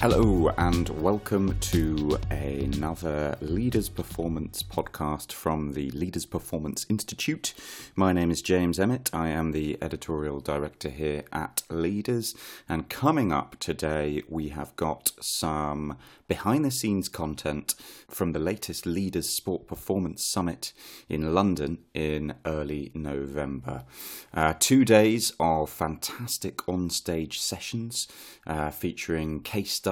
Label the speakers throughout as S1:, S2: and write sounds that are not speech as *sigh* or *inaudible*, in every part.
S1: Hello, and welcome to another Leaders Performance podcast from the Leaders Performance Institute. My name is James Emmett. I am the editorial director here at Leaders. And coming up today, we have got some behind the scenes content from the latest Leaders Sport Performance Summit in London in early November. Uh, two days of fantastic on stage sessions uh, featuring case studies,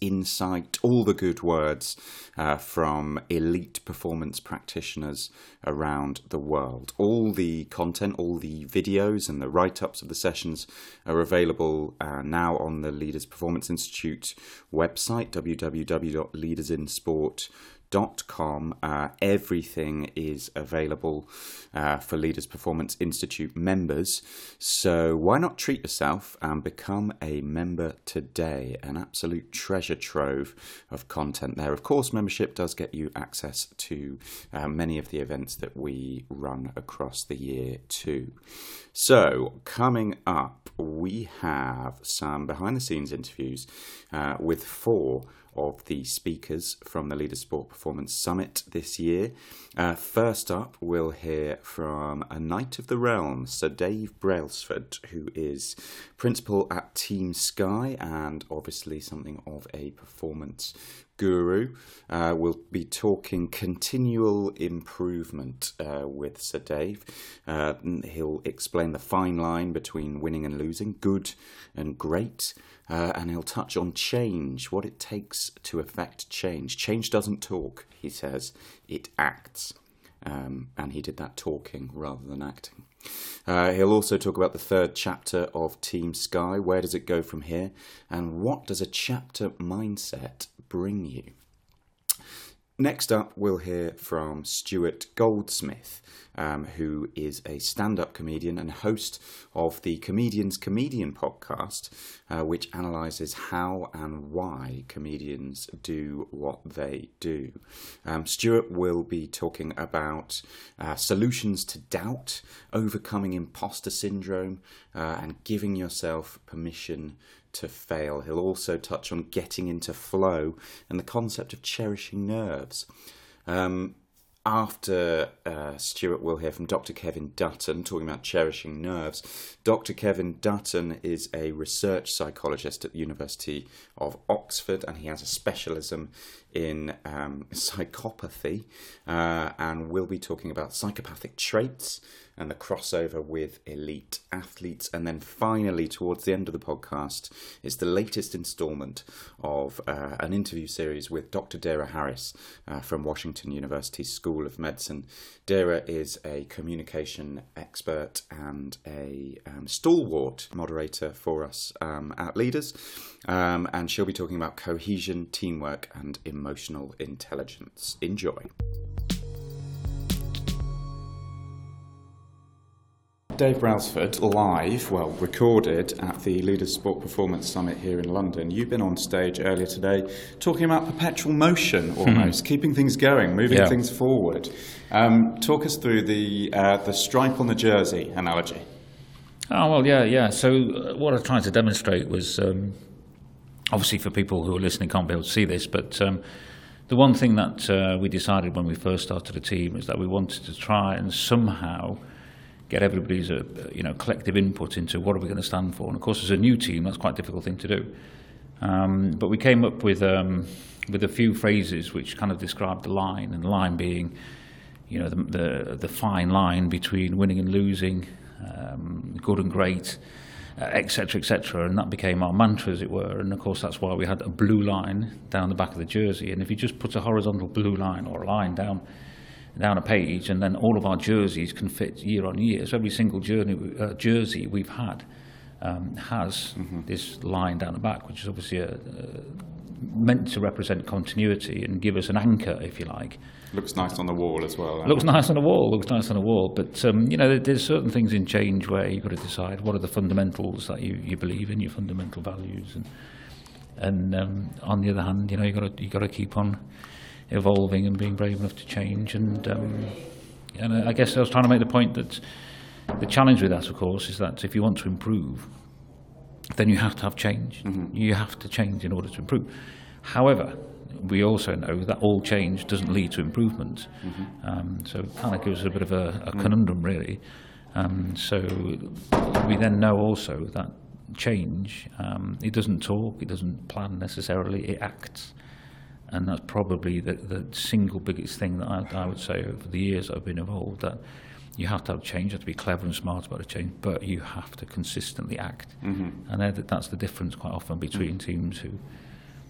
S1: insight, all the good words uh, from elite performance practitioners around the world. All the content, all the videos, and the write ups of the sessions are available uh, now on the Leaders Performance Institute website, www.leadersinsport.com com. Uh, everything is available uh, for Leaders Performance Institute members. So why not treat yourself and become a member today? An absolute treasure trove of content there. Of course, membership does get you access to uh, many of the events that we run across the year too. So, coming up, we have some behind the scenes interviews uh, with four of the speakers from the Leader Sport Performance Summit this year. Uh, first up, we'll hear from a Knight of the Realm, Sir Dave Brailsford, who is principal at Team Sky and obviously something of a performance guru. Uh, we'll be talking continual improvement uh, with Sir Dave. Uh, he'll explain the fine line between winning and losing, good and great. Uh, and he'll touch on change, what it takes to effect change. Change doesn't talk, he says, it acts. Um, and he did that talking rather than acting. Uh, he'll also talk about the third chapter of Team Sky. Where does it go from here? And what does a chapter mindset bring you? Next up, we'll hear from Stuart Goldsmith, um, who is a stand up comedian and host of the Comedian's Comedian podcast, uh, which analyses how and why comedians do what they do. Um, Stuart will be talking about uh, solutions to doubt, overcoming imposter syndrome, uh, and giving yourself permission to fail. He'll also touch on getting into flow and the concept of cherishing nerves. Um, after uh, Stuart, we'll hear from Dr. Kevin Dutton talking about cherishing nerves. Dr. Kevin Dutton is a research psychologist at the University of Oxford and he has a specialism in um, *laughs* psychopathy. Uh, and we'll be talking about psychopathic traits and the crossover with elite athletes. And then finally, towards the end of the podcast, is the latest installment of uh, an interview series with Dr. Dara Harris uh, from Washington University School of Medicine. Dara is a communication expert and a um, stalwart moderator for us um, at Leaders. Um, and she'll be talking about cohesion, teamwork, and emotional intelligence. Enjoy. Dave Brailsford live, well, recorded at the Leaders Sport Performance Summit here in London. You've been on stage earlier today talking about perpetual motion almost, keeping things going, moving yeah. things forward. Um, talk us through the, uh, the stripe on the jersey analogy.
S2: Oh, well, yeah, yeah. So, uh, what I tried to demonstrate was um, obviously for people who are listening can't be able to see this, but um, the one thing that uh, we decided when we first started the team is that we wanted to try and somehow get everybody's uh, you know collective input into what are we going to stand for. And of course, as a new team, that's quite a difficult thing to do. Um, but we came up with um, with a few phrases which kind of described the line, and the line being, you know, the the, the fine line between winning and losing, um, good and great, etc., uh, etc. Et and that became our mantra, as it were. And of course, that's why we had a blue line down the back of the jersey. And if you just put a horizontal blue line or a line down down a page, and then all of our jerseys can fit year on year. So every single journey, uh, jersey we've had um, has mm-hmm. this line down the back, which is obviously a, a, meant to represent continuity and give us an anchor, if you like.
S1: Looks nice on the wall as well.
S2: Looks nice on the wall. Looks nice on the wall. But um, you know, there's certain things in change where you've got to decide what are the fundamentals that you, you believe in, your fundamental values, and and um, on the other hand, you know, you got to you got to keep on evolving and being brave enough to change. And um, and I guess I was trying to make the point that the challenge with that, of course, is that if you want to improve, then you have to have change. Mm-hmm. You have to change in order to improve. However, we also know that all change doesn't lead to improvement. Mm-hmm. Um, so it kind of gives a bit of a, a conundrum, really. Um, so we then know also that change, um, it doesn't talk, it doesn't plan necessarily, it acts. and that's probably the, the single biggest thing that I, I would say over the years I've been involved that you have to have change, you have to be clever and smart about the change, but you have to consistently act. Mm-hmm. And that's the difference quite often between mm-hmm. teams who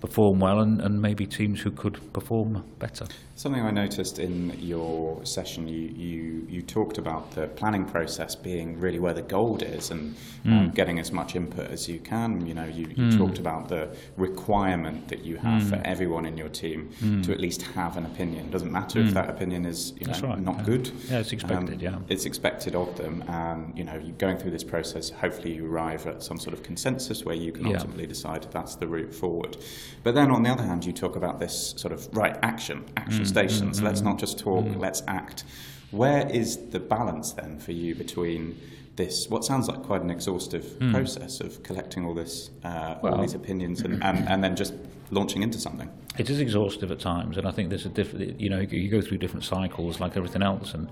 S2: perform well and, and maybe teams who could perform better.
S1: Something I noticed in your session, you, you, you talked about the planning process being really where the gold is and mm. um, getting as much input as you can. You know, you, you mm. talked about the requirement that you have mm. for everyone in your team mm. to at least have an opinion. It doesn't matter if mm. that opinion is you know, right, not
S2: yeah.
S1: good.
S2: Yeah, it's expected. Um,
S1: yeah, it's expected of them, and you know, going through this process, hopefully you arrive at some sort of consensus where you can yeah. ultimately decide that's the route forward. But then on the other hand, you talk about this sort of right action, action stations. Mm-hmm. Let's not just talk, mm-hmm. let's act. Where is the balance then for you between this, what sounds like quite an exhaustive mm. process of collecting all this, uh, well, all these opinions, and, and, and then just launching into something?
S2: It is exhaustive at times, and I think there's a different. You know, you go through different cycles like everything else, and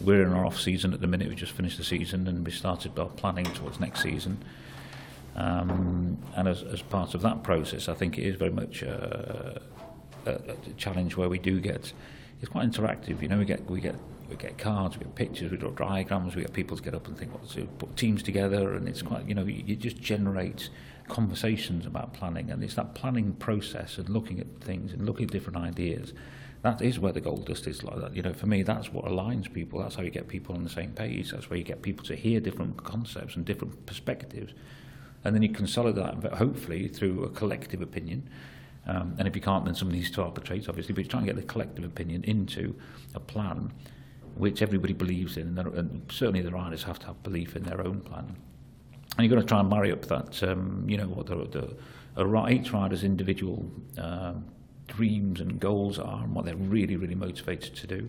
S2: we're in our off season at the minute. We just finished the season, and we started planning towards next season. Um, and as, as part of that process, I think it is very much a, a, a challenge where we do get it's quite interactive. You know, we get we get we get cards, we get pictures, we draw diagrams, we get people to get up and think what to put teams together, and it's quite you know you, you just generate conversations about planning, and it's that planning process and looking at things and looking at different ideas. That is where the gold dust is like that. You know, for me, that's what aligns people. That's how you get people on the same page. That's where you get people to hear different concepts and different perspectives, and then you consolidate that hopefully through a collective opinion um, and if you can't, then somebody needs to arbitrate, obviously, but you try and get the collective opinion into a plan which everybody believes in, and certainly the riders have to have belief in their own plan. And you've got to try and marry up that, um, you know, what the, the a, each rider's individual uh, dreams and goals are, and what they're really, really motivated to do,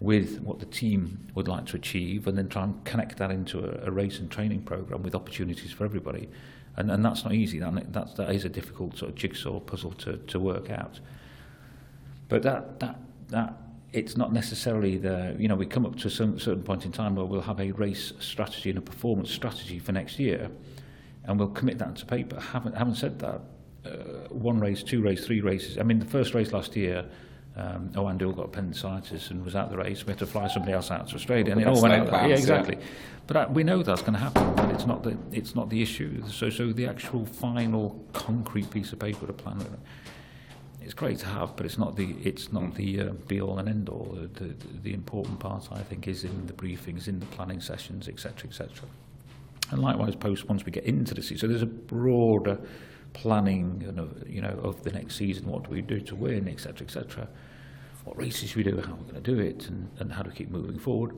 S2: with what the team would like to achieve and then try and connect that into a, a race and training program with opportunities for everybody. And, and that's not easy. That, that's, that is a difficult sort of jigsaw puzzle to, to work out. But that, that, that it's not necessarily the, you know, we come up to some certain point in time where we'll have a race strategy and a performance strategy for next year and we'll commit that to paper. Haven't, haven't said that, uh, one race, two race, three races. I mean, the first race last year, um, Owain Doull got appendicitis and was out the race. We had to fly somebody else out to Australia, and it all went out. Yeah, exactly. Yeah. But uh, we know that's going to happen. But it's not the it's not the issue. So so the actual final concrete piece of paper to plan. It's great to have, but it's not the it's not the uh, be all and end all. The, the, the important part, I think, is in the briefings, in the planning sessions, etc., etc. And likewise, post once we get into the season, so there's a broader planning you know, you know of the next season, what do we do to win, etc., etc. What races we do, how we're going to do it, and, and how to keep moving forward.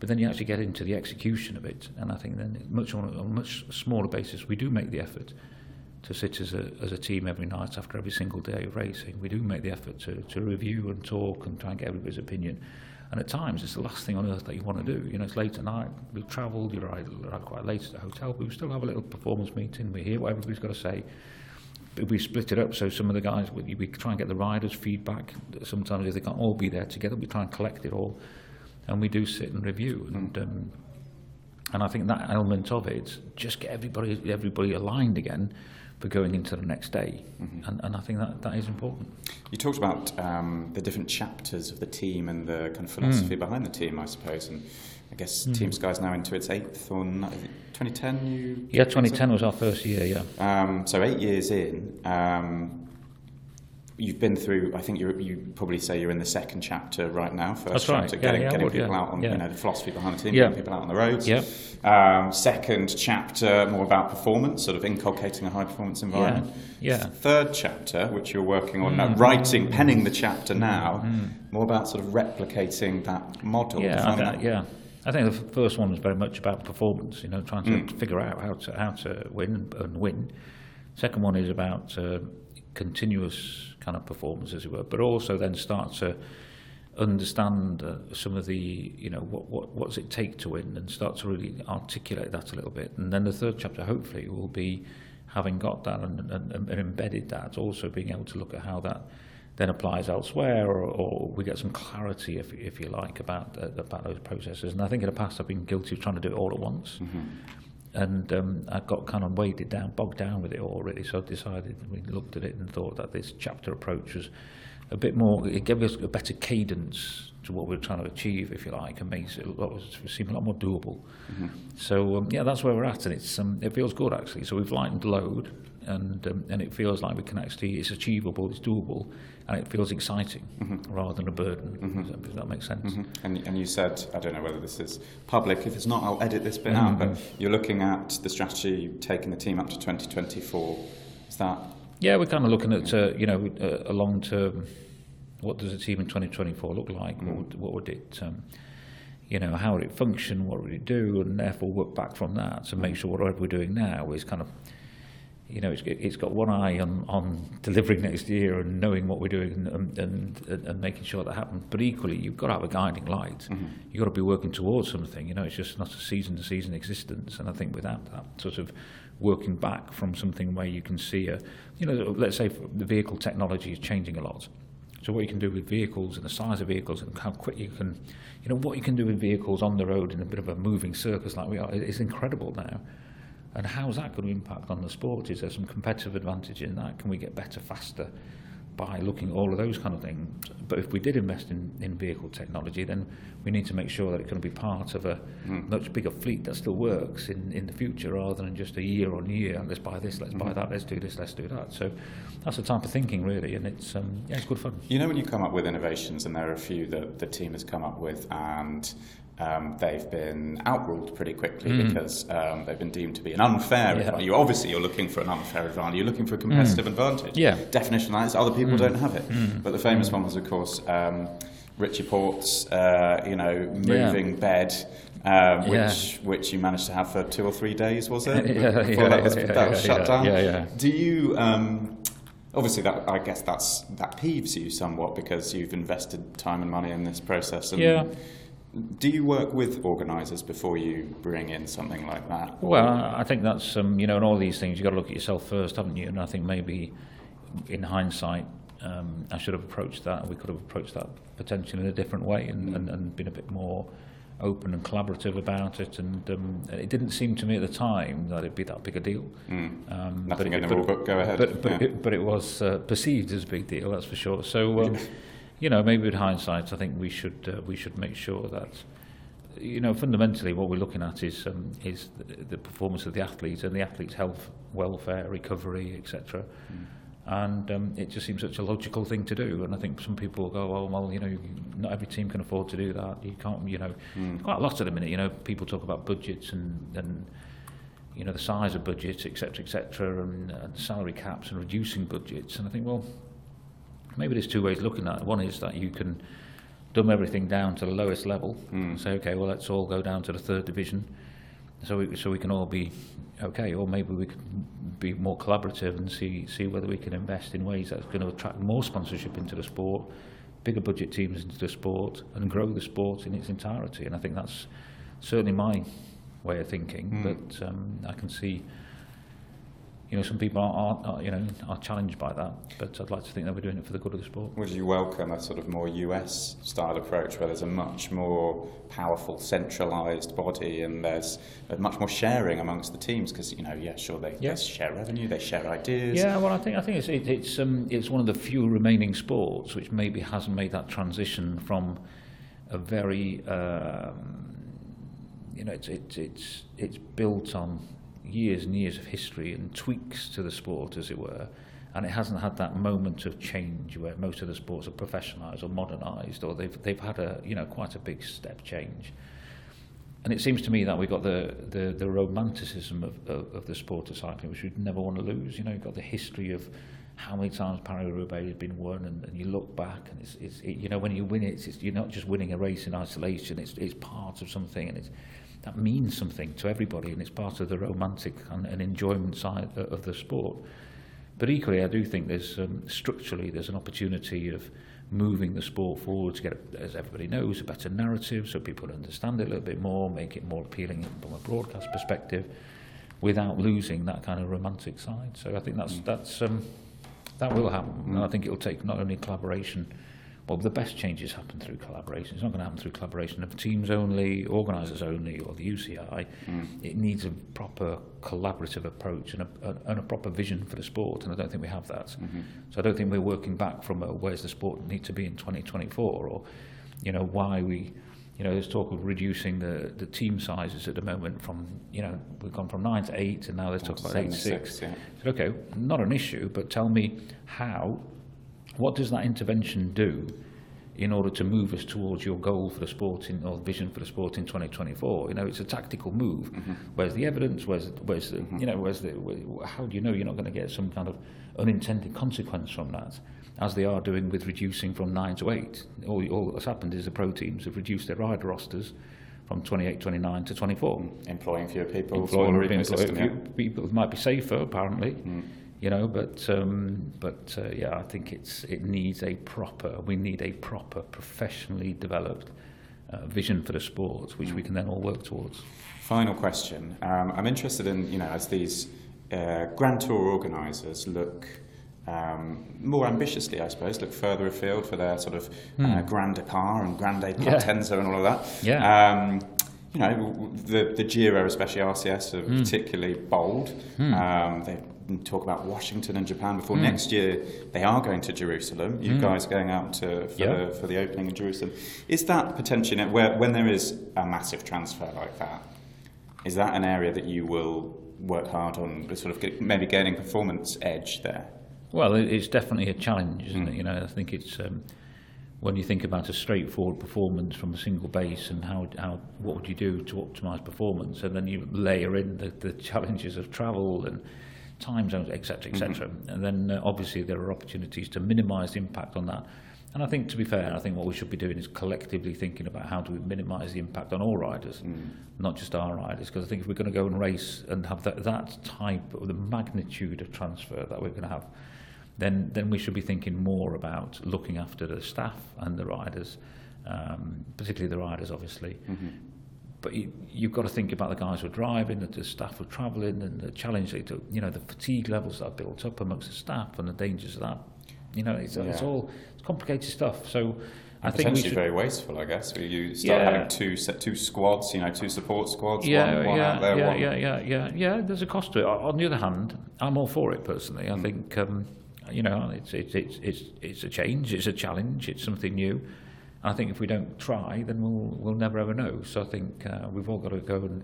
S2: But then you actually get into the execution of it, and I think then much on a much smaller basis, we do make the effort to sit as a, as a team every night after every single day of racing. We do make the effort to, to review and talk and try and get everybody's opinion. And at times, it's the last thing on earth that you want to do. You know, it's late at night, we've travelled, you're quite late at the hotel, but we still have a little performance meeting, we hear what everybody's got to say. We split it up, so some of the guys, we, we try and get the riders' feedback. Sometimes if they can't all be there together, we try and collect it all and we do sit and review and um, and I think that element of it just get everybody everybody aligned again for going into the next day mm-hmm. and, and I think that that is important
S1: you talked about um, the different chapters of the team and the kind of philosophy mm. behind the team I suppose and I guess mm. Team Sky's now into its eighth on 2010 you
S2: yeah 2010 was our first year yeah
S1: um, so eight years in um, you've been through. I think you probably say you're in the second chapter right now. First
S2: That's
S1: chapter,
S2: right.
S1: getting,
S2: yeah,
S1: getting
S2: would,
S1: people
S2: yeah.
S1: out on
S2: yeah.
S1: you know the philosophy behind the team,
S2: yeah.
S1: getting people out on the roads.
S2: Yeah.
S1: Um, second chapter, more about performance, sort of inculcating a high performance environment.
S2: Yeah. yeah.
S1: Third chapter, which you're working on mm. now, writing, penning the chapter now, mm. more about sort of replicating that model.
S2: Yeah. That, yeah. I think the first one was very much about performance. You know, trying to mm. figure out how to how to win and win. Second one is about uh, continuous kind of performance, as it were, but also then start to understand uh, some of the, you know, what, what, what does it take to win and start to really articulate that a little bit. And then the third chapter, hopefully, will be having got that and, and, and embedded that, also being able to look at how that then applies elsewhere or, or we get some clarity, if, if you like, about, uh, about those processes. And I think in the past I've been guilty of trying to do it all at once. Mm-hmm and um, I got kind of weighted down, bogged down with it all really. So I decided we looked at it and thought that this chapter approach was a bit more. It gave us a better cadence to what we were trying to achieve, if you like, and makes it, it seem a lot more doable. Mm-hmm. So um, yeah, that's where we're at, and it's um, it feels good actually. So we've lightened the load, and um, and it feels like we can actually it's achievable, it's doable. And it feels exciting mm-hmm. rather than a burden. Mm-hmm. Does that make sense?
S1: Mm-hmm. And and you said I don't know whether this is public. If it's not, I'll edit this bit out. But mm-hmm. you're looking at the strategy taking the team up to 2024. Is that?
S2: Yeah, we're kind of looking at uh, you know a long term. What does the team in 2024 look like? What, mm. would, what would it um, you know, how would it function, what would it do, and therefore work back from that to make sure whatever we're doing now is kind of you know, it's, it's got one eye on, on delivering next year and knowing what we're doing and, and, and, and making sure that happens. But equally, you've got to have a guiding light. Mm-hmm. You've got to be working towards something. You know, it's just not a season to season existence. And I think without that sort of working back from something where you can see a, you know, let's say the vehicle technology is changing a lot. So what you can do with vehicles and the size of vehicles and how quick you can, you know, what you can do with vehicles on the road in a bit of a moving circus like we are is incredible now. And how's that going to impact on the sport? Is there some competitive advantage in that? Can we get better faster by looking at all of those kind of things? But if we did invest in, in vehicle technology, then we need to make sure that it can be part of a mm. much bigger fleet that still works in, in the future rather than just a year on year. Let's buy this, let's mm. buy hmm. that, let's do this, let's do that. So that's the type of thinking, really, and it's um, yeah, it's good fun.
S1: You know, when you come up with innovations, and there are a few that the team has come up with, and um, they've been outruled pretty quickly mm. because um, they've been deemed to be an unfair yeah. advantage. You obviously you're looking for an unfair advantage. You're looking for a competitive mm. advantage.
S2: Yeah.
S1: Definition like other people mm. don't have it. Mm. But the famous mm. one was, of course, um, Richie Porte's, uh, you know, moving yeah. bed. Um, which yeah. which you managed to have for two or three days, was it? *laughs*
S2: yeah, Before that was,
S1: that was shut down.
S2: Yeah, yeah.
S1: Do you? Um, obviously, that I guess that's that peeves you somewhat because you've invested time and money in this process. And,
S2: yeah
S1: do you work with organisers before you bring in something like that?
S2: Well, I think that's um, you know, in all these things, you've got to look at yourself first, haven't you? And I think maybe, in hindsight, um, I should have approached that. and We could have approached that potentially in a different way and, mm. and, and been a bit more open and collaborative about it. And um, it didn't seem to me at the time that it'd be that big a deal.
S1: Mm. Um, Nothing in the rule book. Go ahead.
S2: But but, yeah. it, but it was uh, perceived as a big deal. That's for sure. So. Um, *laughs* you know, maybe with hindsight, I think we should uh, we should make sure that you know fundamentally what we're looking at is um, is the, the performance of the athlete and the athlete's health, welfare, recovery, etc. Mm. And um, it just seems such a logical thing to do. And I think some people go, oh, well, you know, not every team can afford to do that. You can't, you know, mm. quite a lot at the minute, you know, people talk about budgets and, and you know, the size of budgets, etc., etc., and, and salary caps and reducing budgets. And I think, well, maybe there's two ways of looking at it. One is that you can dumb everything down to the lowest level mm. and hmm. say, okay, well, let's all go down to the third division so we, so we can all be okay. Or maybe we can be more collaborative and see, see whether we can invest in ways that's going to attract more sponsorship into the sport, bigger budget teams into the sport, and grow the sport in its entirety. And I think that's certainly my way of thinking, mm. but um, I can see you know, some people are, are, you know, are challenged by that. But I'd like to think that we're doing it for the good of the sport.
S1: Would you welcome a sort of more US style approach where there's a much more powerful, centralised body and there's a much more sharing amongst the teams? Because you know, yeah, sure, they, yeah. they share revenue, they share ideas.
S2: Yeah, well, I think I think it's it, it's um, it's one of the few remaining sports which maybe hasn't made that transition from a very um, you know, it's it's it's it's built on years and years of history and tweaks to the sport, as it were. And it hasn't had that moment of change where most of the sports are professionalised or modernised, or they've they've had a you know quite a big step change. And it seems to me that we've got the, the, the romanticism of, of, of the sport of cycling, which we'd never want to lose. You know, you've got the history of how many times Paris-Roubaix has been won, and, and you look back, and it's, it's it, you know when you win it, it's, you're not just winning a race in isolation. It's it's part of something, and it's that means something to everybody and it's part of the romantic and, and enjoyment side of the sport. But equally, I do think there's um, structurally there's an opportunity of moving the sport forward to get, as everybody knows, a better narrative so people understand it a little bit more, make it more appealing from a broadcast perspective. without losing that kind of romantic side. So I think that's mm. that's um, that will happen. Mm. And I think it will take not only collaboration well, the best changes happen through collaboration. It's not going to happen through collaboration of teams only, organisers only, or the UCI. Mm. It needs a proper collaborative approach and a, a, and a proper vision for the sport, and I don't think we have that. Mm-hmm. So I don't think we're working back from a, where's the sport need to be in 2024, or you know why we. You know, there's talk of reducing the, the team sizes at the moment from, you know, we've gone from nine to eight and now there's talk about eight to six. six yeah. So, okay, not an issue, but tell me how what does that intervention do in order to move us towards your goal for the sport in, or vision for the sport in 2024? You know, it's a tactical move. Mm-hmm. Where's the evidence? Where's, where's the, mm-hmm. you know, where's the, how do you know you're not going to get some kind of unintended consequence from that? As they are doing with reducing from nine to eight. All, all that's happened is the pro teams have reduced their rider rosters from 28, 29 to 24.
S1: Mm. Employing fewer people, Employing smaller ecosystem,
S2: yeah. people might be safer, apparently. Mm you know but um, but uh, yeah I think it's it needs a proper we need a proper professionally developed uh, vision for the sport which we can then all work towards
S1: final question um, I'm interested in you know as these uh, Grand Tour organisers look um, more ambitiously, I suppose, look further afield for their sort of mm. uh, hmm. Grand Départ and Grande Partenza yeah. and all of that.
S2: Yeah.
S1: Um, you know, the the Giro, especially RCS, are mm. particularly bold. Mm. Um, they talk about Washington and Japan before. Mm. Next year, they are going to Jerusalem. You mm. guys going out to, for, the, for the opening in Jerusalem. Is that potentially, where, when there is a massive transfer like that, is that an area that you will work hard on, sort of get, maybe gaining performance edge there?
S2: Well, it's definitely a challenge, isn't mm. it? You know, I think it's um, when you think about a straightforward performance from a single base and how, how what would you do to optimise performance, and then you layer in the, the challenges of travel and time zones, etc., etc. Mm-hmm. And then uh, obviously there are opportunities to minimise the impact on that. And I think, to be fair, I think what we should be doing is collectively thinking about how do we minimise the impact on all riders, mm. not just our riders. Because I think if we're going to go and race and have that, that type of the magnitude of transfer that we're going to have, then then we should be thinking more about looking after the staff and the riders, um, particularly the riders, obviously, mm-hmm. But you, you've got to think about the guys who are driving, the, the staff who are travelling, and the challenge they do, you know, the fatigue levels that are built up amongst the staff and the dangers of that. You know, it's, yeah. it's all it's complicated stuff. So
S1: I think potentially very wasteful, I guess. Where you start yeah. having two set two squads, you know, two support squads,
S2: yeah,
S1: one, one
S2: yeah,
S1: out there,
S2: yeah,
S1: one.
S2: Yeah, yeah, yeah, yeah. There's a cost to it. On the other hand, I'm all for it personally. I mm. think um, you know, it's it's it's it's it's a change, it's a challenge, it's something new. I think if we don't try, then we'll we'll never ever know. So I think uh, we've all got to go and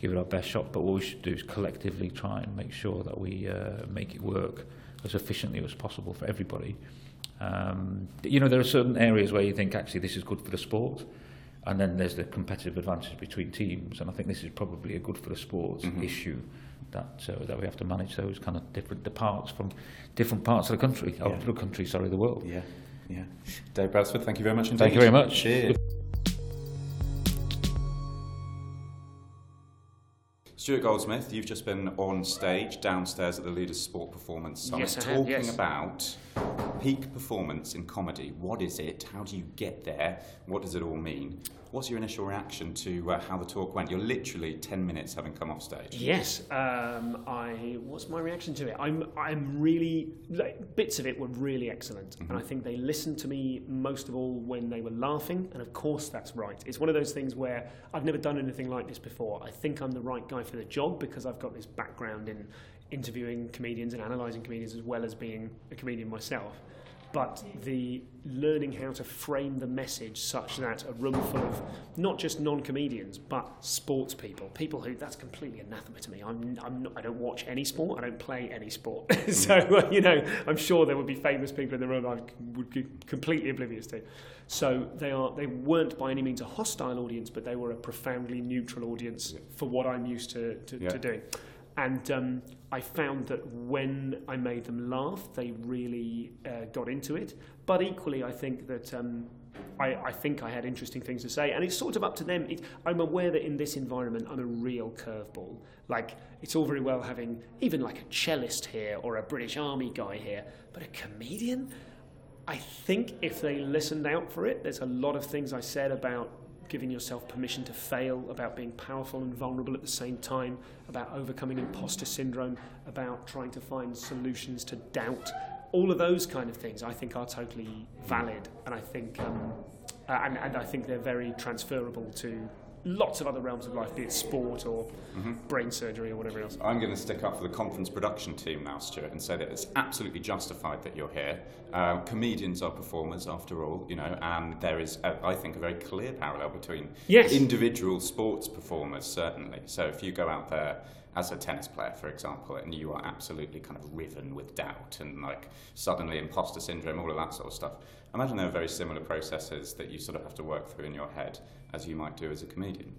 S2: give it our best shot. But what we should do is collectively try and make sure that we uh, make it work as efficiently as possible for everybody. Um, you know, there are certain areas where you think actually this is good for the sport, and then there's the competitive advantage between teams. And I think this is probably a good for the sport mm-hmm. issue that uh, that we have to manage those kind of different parts from different parts of the country, yeah. of the country, sorry, the world.
S1: Yeah. Yeah. Dave Brailsford, thank you very much indeed.
S2: Thank you very much.
S1: Cheers. Stuart Goldsmith, you've just been on stage downstairs at the Leaders Sport Performance Summit
S3: yes,
S1: talking
S3: yes.
S1: about peak performance in comedy. What is it? How do you get there? What does it all mean? What's your initial reaction to uh, how the talk went? You're literally 10 minutes having come off stage.
S3: Yes. Um, I. What's my reaction to it? I'm. I'm really. Like, bits of it were really excellent, mm-hmm. and I think they listened to me most of all when they were laughing, and of course that's right. It's one of those things where I've never done anything like this before. I think I'm the right guy for the job because I've got this background in interviewing comedians and analysing comedians as well as being a comedian myself but the learning how to frame the message such that a room full of not just non-comedians but sports people, people who that's completely anathema to me. I'm, I'm not, I don't watch any sport, I don't play any sport. *laughs* so uh, you know, I'm sure there would be famous people in the room I would be completely oblivious to. So they are they weren't by any means a hostile audience, but they were a profoundly neutral audience yeah. for what I'm used to to, yeah. to doing. And um, I found that when I made them laugh, they really uh, got into it. But equally, I think that um, I, I, think I had interesting things to say, and it's sort of up to them. It, I'm aware that in this environment, I'm a real curveball. Like it's all very well having even like a cellist here or a British Army guy here, but a comedian. I think if they listened out for it, there's a lot of things I said about giving yourself permission to fail, about being powerful and vulnerable at the same time, about overcoming imposter syndrome, about trying to find solutions to doubt. All of those kind of things I think are totally valid, and I think um, uh, and, and I think they're very transferable to lots of other realms of life, be it sport or mm-hmm. brain surgery or whatever else.
S1: I'm going to stick up for the conference production team now, Stuart, and say that it's absolutely justified that you're here. Uh, comedians are performers, after all, you know, and there is, a, I think, a very clear parallel between
S3: yes.
S1: individual sports performers, certainly. So if you go out there as a tennis player, for example, and you are absolutely kind of riven with doubt and like suddenly imposter syndrome, all of that sort of stuff. Imagine there are very similar processes that you sort of have to work through in your head as you might do as a comedian.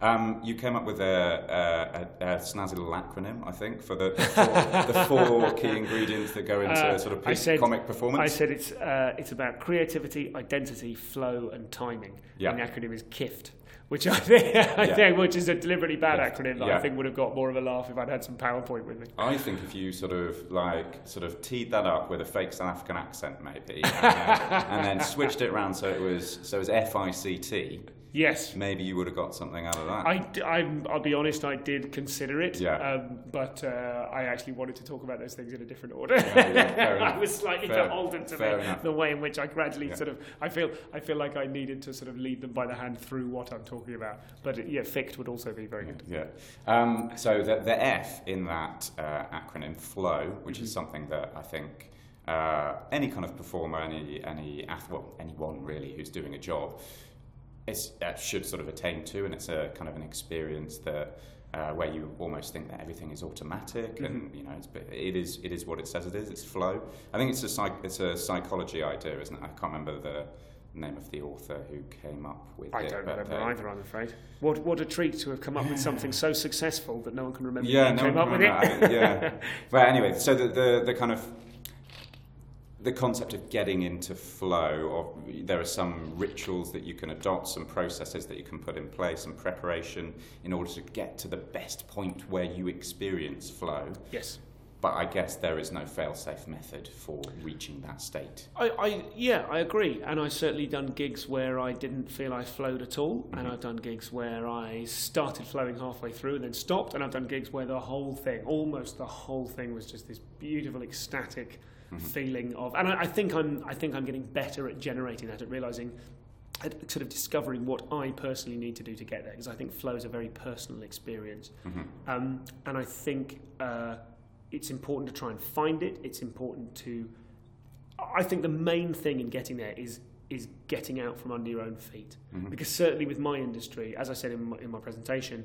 S1: Um, you came up with a, a, a, snazzy little acronym, I think, for the, the, four, the four, *laughs* key ingredients that go into uh, sort of said, comic performance.
S3: I said it's uh, it's about creativity, identity, flow, and timing.
S1: Yeah.
S3: And the acronym is KIFT which I think, *laughs* I yeah. think which is a deliberately bad yeah. acronym that. I think would have got more of a laugh if I'd had some PowerPoint with me.
S1: I think if you sort of like sort of teed that up with a fake South African accent maybe, and, then, and then *laughs* switched it around so it was so it was F I C T.
S3: Yes.
S1: Maybe you would have got something out of that.
S3: I, I, will be honest, I did consider it.
S1: Yeah.
S3: Um, but uh, I actually wanted to talk about those things in a different order. Yeah, *laughs* I was slightly fair, beholden to the, the, way in which I gradually yeah. sort of, I feel, I feel like I needed to sort of lead them by the hand through what I'm talking about. But yeah, FICT would also be very good.
S1: Yeah. Um, so the, the F in that uh, acronym, flow, which mm-hmm. is something that I think uh, any kind of performer, any any well, anyone really who's doing a job it's, uh, should sort of attain to, and it's a kind of an experience that uh, where you almost think that everything is automatic, mm-hmm. and you know it's, it is it is what it says it is. It's flow. I think it's a psych, it's a psychology idea, isn't it? I can't remember the name of the author who came up with
S3: I
S1: it.
S3: I don't remember uh, either, I'm afraid. What what a treat to have come up with something so successful that no one can remember
S1: yeah, no
S3: came up with it.
S1: I mean, yeah. *laughs* but anyway, so the, the, the kind of the concept of getting into flow, or there are some rituals that you can adopt, some processes that you can put in place, some preparation in order to get to the best point where you experience flow.
S3: Yes.
S1: But I guess there is no fail-safe method for reaching that state.
S3: I, I yeah, I agree, and I've certainly done gigs where I didn't feel I flowed at all, mm-hmm. and I've done gigs where I started flowing halfway through and then stopped, and I've done gigs where the whole thing, almost the whole thing, was just this beautiful, ecstatic mm-hmm. feeling of, and I, I, think I'm, I think I'm getting better at generating that, at realizing, at sort of discovering what I personally need to do to get there, because I think flow is a very personal experience, mm-hmm. um, and I think uh, it's important to try and find it. It's important to, I think the main thing in getting there is is getting out from under your own feet, mm-hmm. because certainly with my industry, as I said in my, in my presentation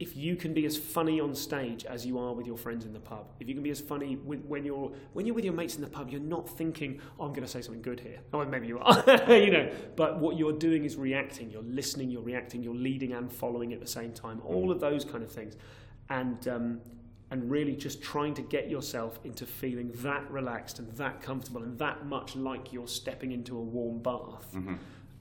S3: if you can be as funny on stage as you are with your friends in the pub, if you can be as funny with, when you're when you're with your mates in the pub, you're not thinking, "Oh, I'm going to say something good here." Oh, maybe you are, *laughs* you know. But what you're doing is reacting. You're listening. You're reacting. You're leading and following at the same time. All of those kind of things, and um, and really just trying to get yourself into feeling that relaxed and that comfortable and that much like you're stepping into a warm bath. Mm-hmm.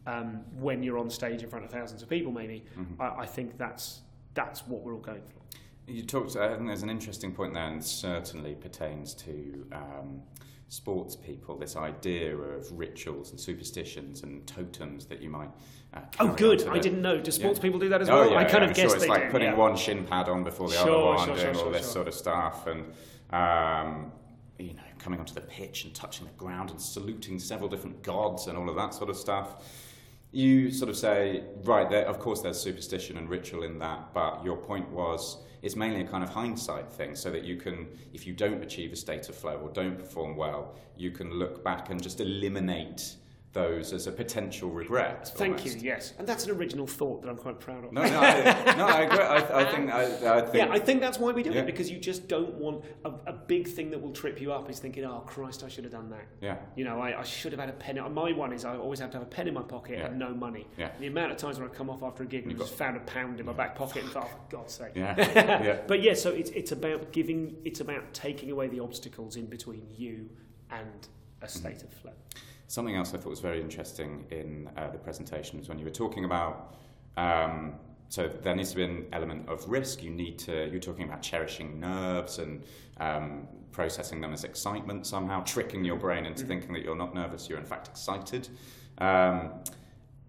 S3: Um, when you're on stage in front of thousands of people, maybe mm-hmm. I, I think that's that's what we're all going for.
S1: You talked. I think there's an interesting point there, and certainly pertains to um, sports people. This idea of rituals and superstitions and totems that you might. Uh,
S3: oh, good. I didn't know. Do sports yeah. people do that as oh, well?
S1: Yeah,
S3: I kind
S1: yeah,
S3: of guessed
S1: sure. It's
S3: they
S1: like
S3: do,
S1: putting one shin pad on before the
S3: sure,
S1: other one,
S3: sure,
S1: doing all this sort of stuff, and um, you know, coming onto the pitch and touching the ground and saluting several different gods and all of that sort of stuff you sort of say, right, there, of course there's superstition and ritual in that, but your point was it's mainly a kind of hindsight thing, so that you can, if you don't achieve a state of flow or don't perform well, you can look back and just eliminate those as a potential regret.
S3: Thank almost. you. Yes, and that's an original thought that I'm quite proud of.
S1: No, no, I, no, I agree. I, I think, I, I, *laughs* think.
S3: Yeah, I think that's why we do yeah. it because you just don't want a, a, big thing that will trip you up. Is thinking, oh Christ, I should have done that.
S1: Yeah.
S3: You know, I, I should have had a pen. My one is I always have to have a pen in my pocket yeah. and no money.
S1: Yeah.
S3: The amount of times when I come off after a gig and just got... found a pound in my back pocket and thought, oh, for God's sake.
S1: Yeah. *laughs* yeah.
S3: But yeah, so it's it's about giving. It's about taking away the obstacles in between you and a state mm-hmm. of flow.
S1: Something else I thought was very interesting in uh, the presentation was when you were talking about. Um, so there needs to be an element of risk. You need to. You're talking about cherishing nerves and um, processing them as excitement somehow, tricking your brain into mm-hmm. thinking that you're not nervous. You're in fact excited. Um,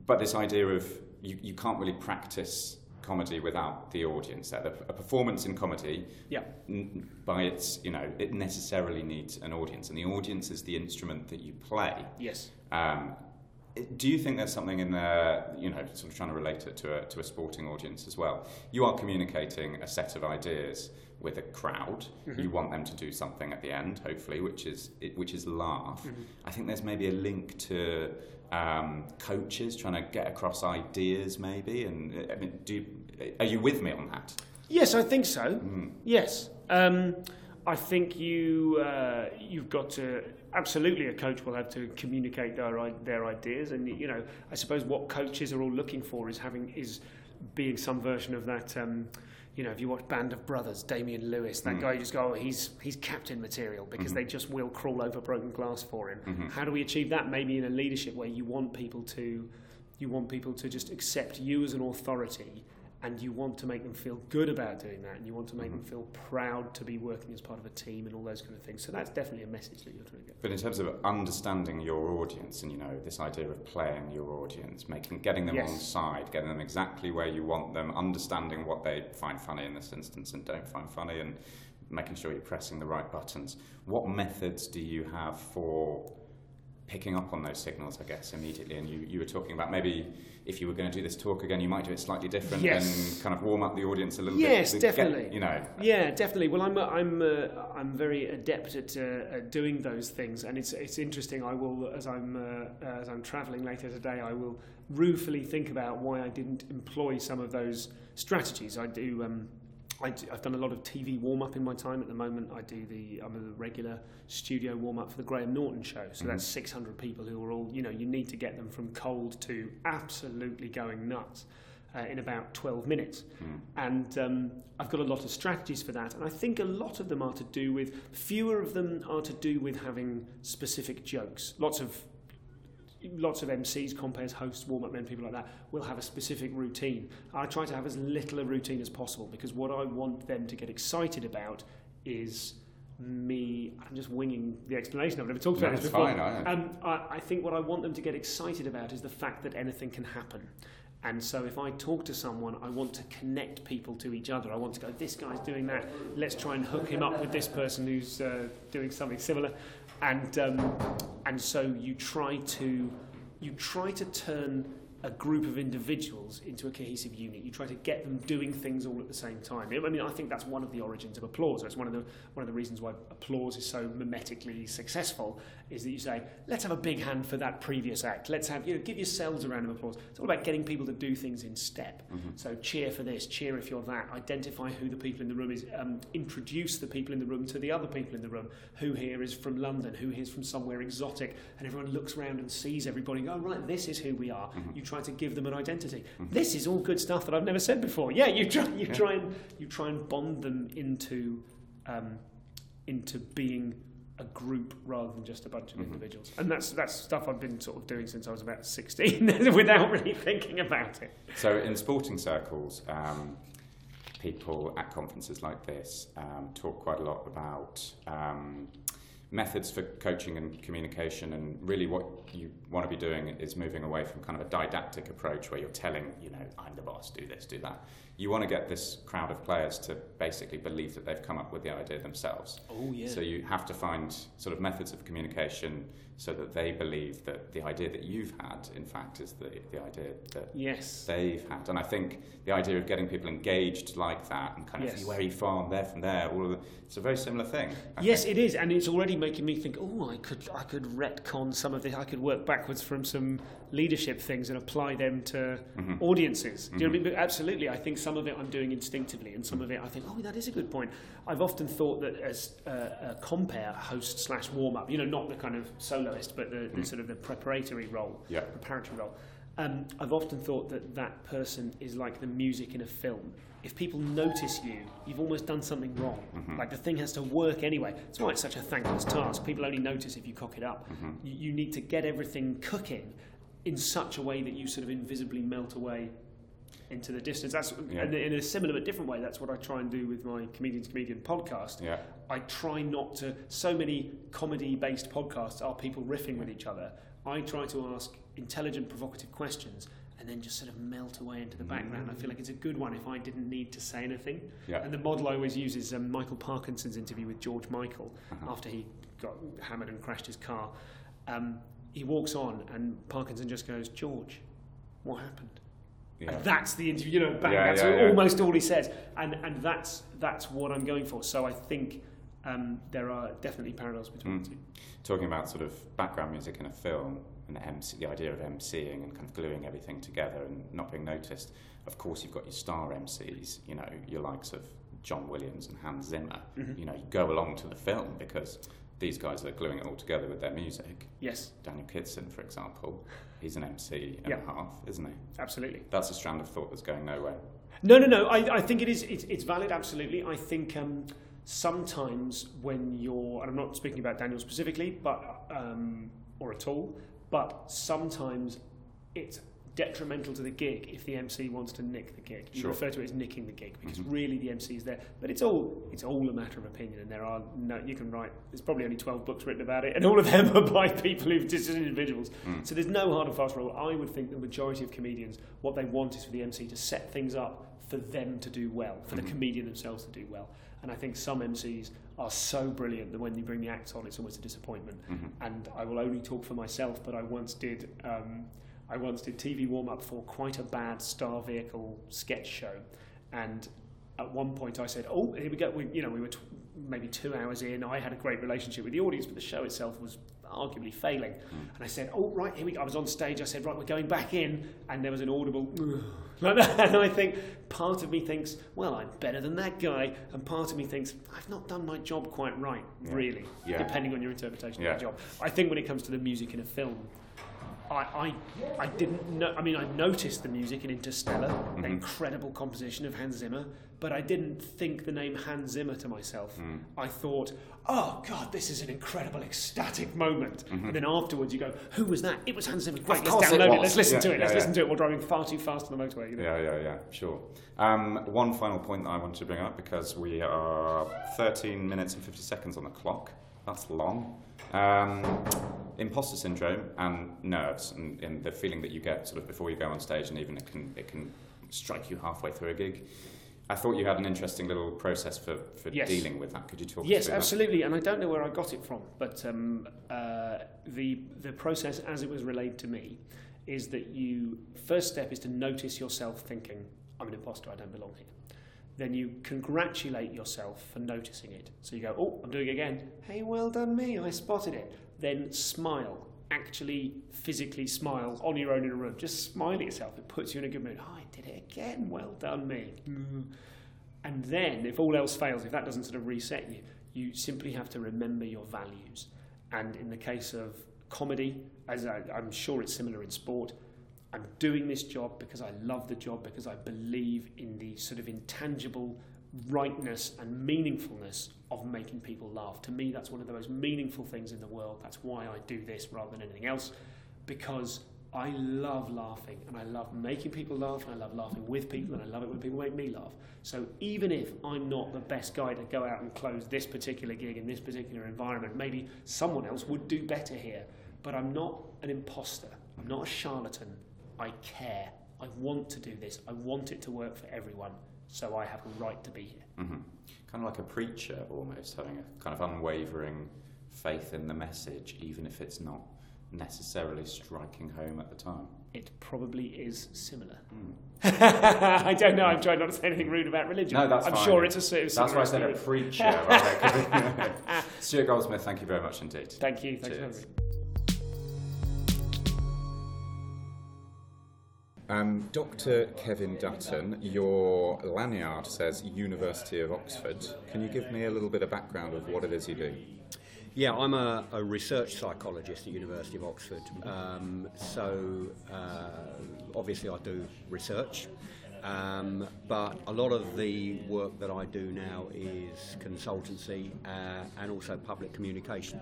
S1: but this idea of you, you can't really practice comedy without the audience there. A performance in comedy,
S3: Yeah.
S1: n- by its, you know, it necessarily needs an audience, and the audience is the instrument that you play.
S3: Yes.
S1: Um, do you think there's something in there, you know, sort of trying to relate it to a, to a sporting audience as well? You are communicating a set of ideas with a crowd. You want them to do something at the end, hopefully, which is which is laugh. I think there's maybe a link to um, coaches trying to get across ideas, maybe. And I mean, do you, are you with me on that?
S3: Yes, I think so. Yes, um, I think you uh, you've got to absolutely a coach will have to communicate their their ideas, and you know I suppose what coaches are all looking for is having is being some version of that. Um, you know, if you watch Band of Brothers, Damian Lewis, that mm. guy, you just go, oh, he's he's captain material because they mm-hmm. just will crawl over broken glass for him. Mm-hmm. How do we achieve that? Maybe in a leadership where you want people to, you want people to just accept you as an authority and you want to make them feel good about doing that, and you want to make them mm-hmm. feel proud to be working as part of a team and all those kind of things. So that's definitely a message that you're trying to get.
S1: But in terms of understanding your audience, and you know this idea of playing your audience, making getting them
S3: Yes.
S1: on side, getting them exactly where you want them, understanding what they find funny in this instance and don't find funny, and making sure you're pressing the right buttons. What methods do you have for picking up on those signals? I guess immediately. And you, you were talking about maybe if you were going to do this talk again, you might do it slightly different
S3: Yes.
S1: and kind of warm up the audience a little
S3: Yes,
S1: bit. get-
S3: definitely.
S1: you know.
S3: Yeah, definitely. Well, I'm uh, I'm uh, I'm very adept at, uh, at doing those things, and it's it's interesting. I will, as I'm uh, as I'm travelling later today, I will ruefully think about why I didn't employ some of those strategies. I do. Um, I I've done a lot of TV warm up in my time. At the moment, I do the I'm a regular studio warm up for the Graham Norton show. So that's 600 people who are all you know. You need to get them from cold to absolutely going nuts uh, in about 12 minutes. And um, I've got a lot of strategies for that. And I think a lot of them are to do with, fewer of them are to do with having specific jokes. Lots of lots of MCs, compères, hosts, warm up men, people like that, will have a specific routine. I try to have as little a routine as possible because what I want them to get excited about is me. I'm just winging the explanation. I've never talked
S1: No,
S3: about this
S1: it's
S3: before.
S1: fine, I.
S3: Um, I, I think what I want them to get excited about is the fact that anything can happen. And so if I talk to someone, I want to connect people to each other. I want to go, this guy's doing that. Let's try and hook him up with this person who's uh, doing something similar. And um, and so you try to you try to turn a group of individuals into a cohesive unit. You try to get them doing things all at the same time. I mean, I think that's one of the origins of applause. It's one of the one of the reasons why applause is so mimetically successful. Is that you say, let's have a big hand for that previous act. Let's have you know, give yourselves a round of applause. It's all about getting people to do things in step. So cheer for this, cheer if you're that. Identify who the people in the room is. Um, introduce the people in the room to the other people in the room. Who here is from London? Who here is from somewhere exotic? And everyone looks around and sees everybody. go, Oh, right, this is who we are. You try to give them an identity. This is all good stuff that I've never said before. Yeah, you try, you try and you try and bond them into um, into being a group rather than just a bunch of individuals. And that's that's stuff I've been sort of doing since I was about 16 *laughs* without really thinking about it.
S1: So in sporting circles, um, people at conferences like this um, talk quite a lot about um, methods for coaching and communication, and really what you want to be doing is moving away from kind of a didactic approach where you're telling, you know, I'm the boss, do this, do that. You want to get this crowd of players to basically believe that they've come up with the idea themselves.
S3: Oh yeah.
S1: So you have to find sort of methods of communication so that they believe that the idea that you've had, in fact, is the, the idea that
S3: yes.
S1: they've had. And I think the idea of getting people engaged like that and kind
S3: Yes.
S1: of where are you from, there from there, all the, it's a very similar thing. I
S3: Yes,
S1: think.
S3: it is, and it's already making me think. Oh, I could, I could retcon some of this. I could work backwards from some leadership things and apply them to
S1: Mm-hmm.
S3: audiences. Do you know what I mean? But absolutely, I think some of it I'm doing instinctively, and some of it I think, oh, that is a good point. I've often thought that as a, a compère host slash warm up, you know, not the kind of soloist, but the, the mm-hmm. sort of the preparatory role,
S1: Yeah.
S3: preparatory role. Um, I've often thought that that person is like the music in a film. If people notice you, you've almost done something wrong. Mm-hmm. Like the thing has to work anyway. That's why it's such a thankless task. People only notice if you cock it up. You, you need to get everything cooking in such a way that you sort of invisibly melt away into the distance. That's
S1: Yeah.
S3: and in a similar but different way. That's what I try and do with my comedian to comedian podcast.
S1: Yeah.
S3: I try not to. So many comedy-based podcasts are people riffing with each other. I try to ask intelligent, provocative questions and then just sort of melt away into the background. I feel like it's a good one if I didn't need to say anything.
S1: Yeah.
S3: And the model I always use is um, Michael Parkinson's interview with George Michael
S1: Uh-huh.
S3: after he got hammered and crashed his car. Um, he walks on, and Parkinson just goes, George, what happened?
S1: Yeah.
S3: And that's the interview, you know, bang,
S1: Yeah,
S3: that's
S1: yeah,
S3: almost all he says. And, and that's, that's what I'm going for. So I think um, there are definitely parallels between
S1: Mm.
S3: the two.
S1: Talking about sort of background music in a film and the, MC, the idea of MCing and kind of gluing everything together and not being noticed. Of course, you've got your star MCs, you know, your likes of John Williams and Hans Zimmer.
S3: Mhm.
S1: You know, you go along to the film because these guys are gluing it all together with their music.
S3: Yes,
S1: Daniel Kitson, for example, he's an MC and
S3: Yeah.
S1: a half, isn't he?
S3: absolutely.
S1: That's a strand of thought that's going nowhere.
S3: No, no, no. I, I think it is. It's, it's valid. Absolutely. I think um, sometimes when you're, and I'm not speaking about Daniel specifically, but um, or at all, but sometimes it's detrimental to the gig if the MC wants to nick the gig. You
S1: Sure.
S3: refer to it as nicking the gig because
S1: Mhm.
S3: really the MC is there. But it's all it's all a matter of opinion, and there are no. You can write. There's probably only 12 books written about it, and all of them *laughs* are by people who've just individuals.
S1: Mm.
S3: So there's no hard and fast rule. I would think the majority of comedians, what they want is for the MC to set things up for them to do well, for
S1: Mhm.
S3: the comedian themselves to do well. And I think some MCs are so brilliant that when you bring the acts on, it's almost a disappointment.
S1: Mhm.
S3: And I will only talk for myself, but I once did. Um, I once did TV warm up for quite a bad Star Vehicle sketch show, and at one point I said, "Oh, here we go." We, you know, we were t- maybe two hours in. I had a great relationship with the audience, but the show itself was arguably failing. Hmm. And I said, "Oh, right, here we go." I was on stage. I said, "Right, we're going back in," and there was an audible like *laughs* that. And I think part of me thinks, "Well, I'm better than that guy," and part of me thinks, "I've not done my job quite right,
S1: Yeah.
S3: really."
S1: Yeah.
S3: Depending on your interpretation
S1: Yeah.
S3: of the job. I think when it comes to the music in a film, I, I, I didn't know. I mean, I noticed the music in Interstellar,
S1: Mhm.
S3: the incredible composition of Hans Zimmer, but I didn't think the name Hans Zimmer to myself.
S1: Mm.
S3: I thought, oh God, this is an incredible, ecstatic moment.
S1: Mhm.
S3: And then afterwards, you go, who was that? It was Hans Zimmer. Great, let's
S1: course it
S3: download it. Let's listen
S1: Yeah,
S3: to it. Let's
S1: yeah,
S3: listen to it while driving far too fast on the motorway. You know?
S1: Yeah, yeah, yeah, sure. Um, one final point that I wanted to bring up because we are 13 minutes and 50 seconds on the clock. That's long. Um, imposter syndrome and nerves, and, and the feeling that you get sort of before you go on stage, and even it can it can strike you halfway through a gig. I thought you had an interesting little process for, for
S3: Yes.
S1: dealing with that. Could you talk
S3: Yes,
S1: through that?
S3: absolutely, and I don't know where I got it from, but um, uh, the the process as it was relayed to me is that you first step is to notice yourself thinking, "I'm an imposter. I don't belong here." Then you congratulate yourself for noticing it. So you go, "Oh, I'm doing it again. Hey, well done me. I spotted it." Then smile. Actually, physically smile on your own in a room. Just smile at yourself. It puts you in a good mood. Oh, I did it again. Well done me. Mm. And then, if all else fails, if that doesn't sort of reset you, you simply have to remember your values. And in the case of comedy, as I, I'm sure it's similar in sport, I'm doing this job because I love the job, because I believe in the sort of intangible rightness and meaningfulness of making people laugh. To me, that's one of the most meaningful things in the world. That's why I do this rather than anything else, because I love laughing and I love making people laugh and I love laughing with people and I love it when people make me laugh. So even if I'm not the best guy to go out and close this particular gig in this particular environment, maybe someone else would do better here. But I'm not an imposter. I'm not a charlatan. I care. I want to do this. I want it to work for everyone. So I have a right to be here.
S1: hmm Kind of like a preacher, almost having a kind of unwavering faith in the message, even if it's not necessarily striking home at the time.
S3: It probably is similar.
S1: Mm. *laughs*
S3: I don't know. I'm trying not to say anything rude about religion.
S1: No, that's
S3: I'm
S1: fine.
S3: sure it's a of
S1: That's why I said a preacher. right? *laughs* *laughs* Stuart Goldsmith, thank you very much indeed.
S3: Thank you. Thanks for
S1: Cheers. Um, Dr. Kevin Dutton, your lanyard says University of Oxford. Can you give me a little bit of background of what it is you do?
S4: Yeah, I'm a, a research psychologist at University of Oxford. Um, so uh, obviously I do research, um, but a lot of the work that I do now is consultancy uh, and also public communication.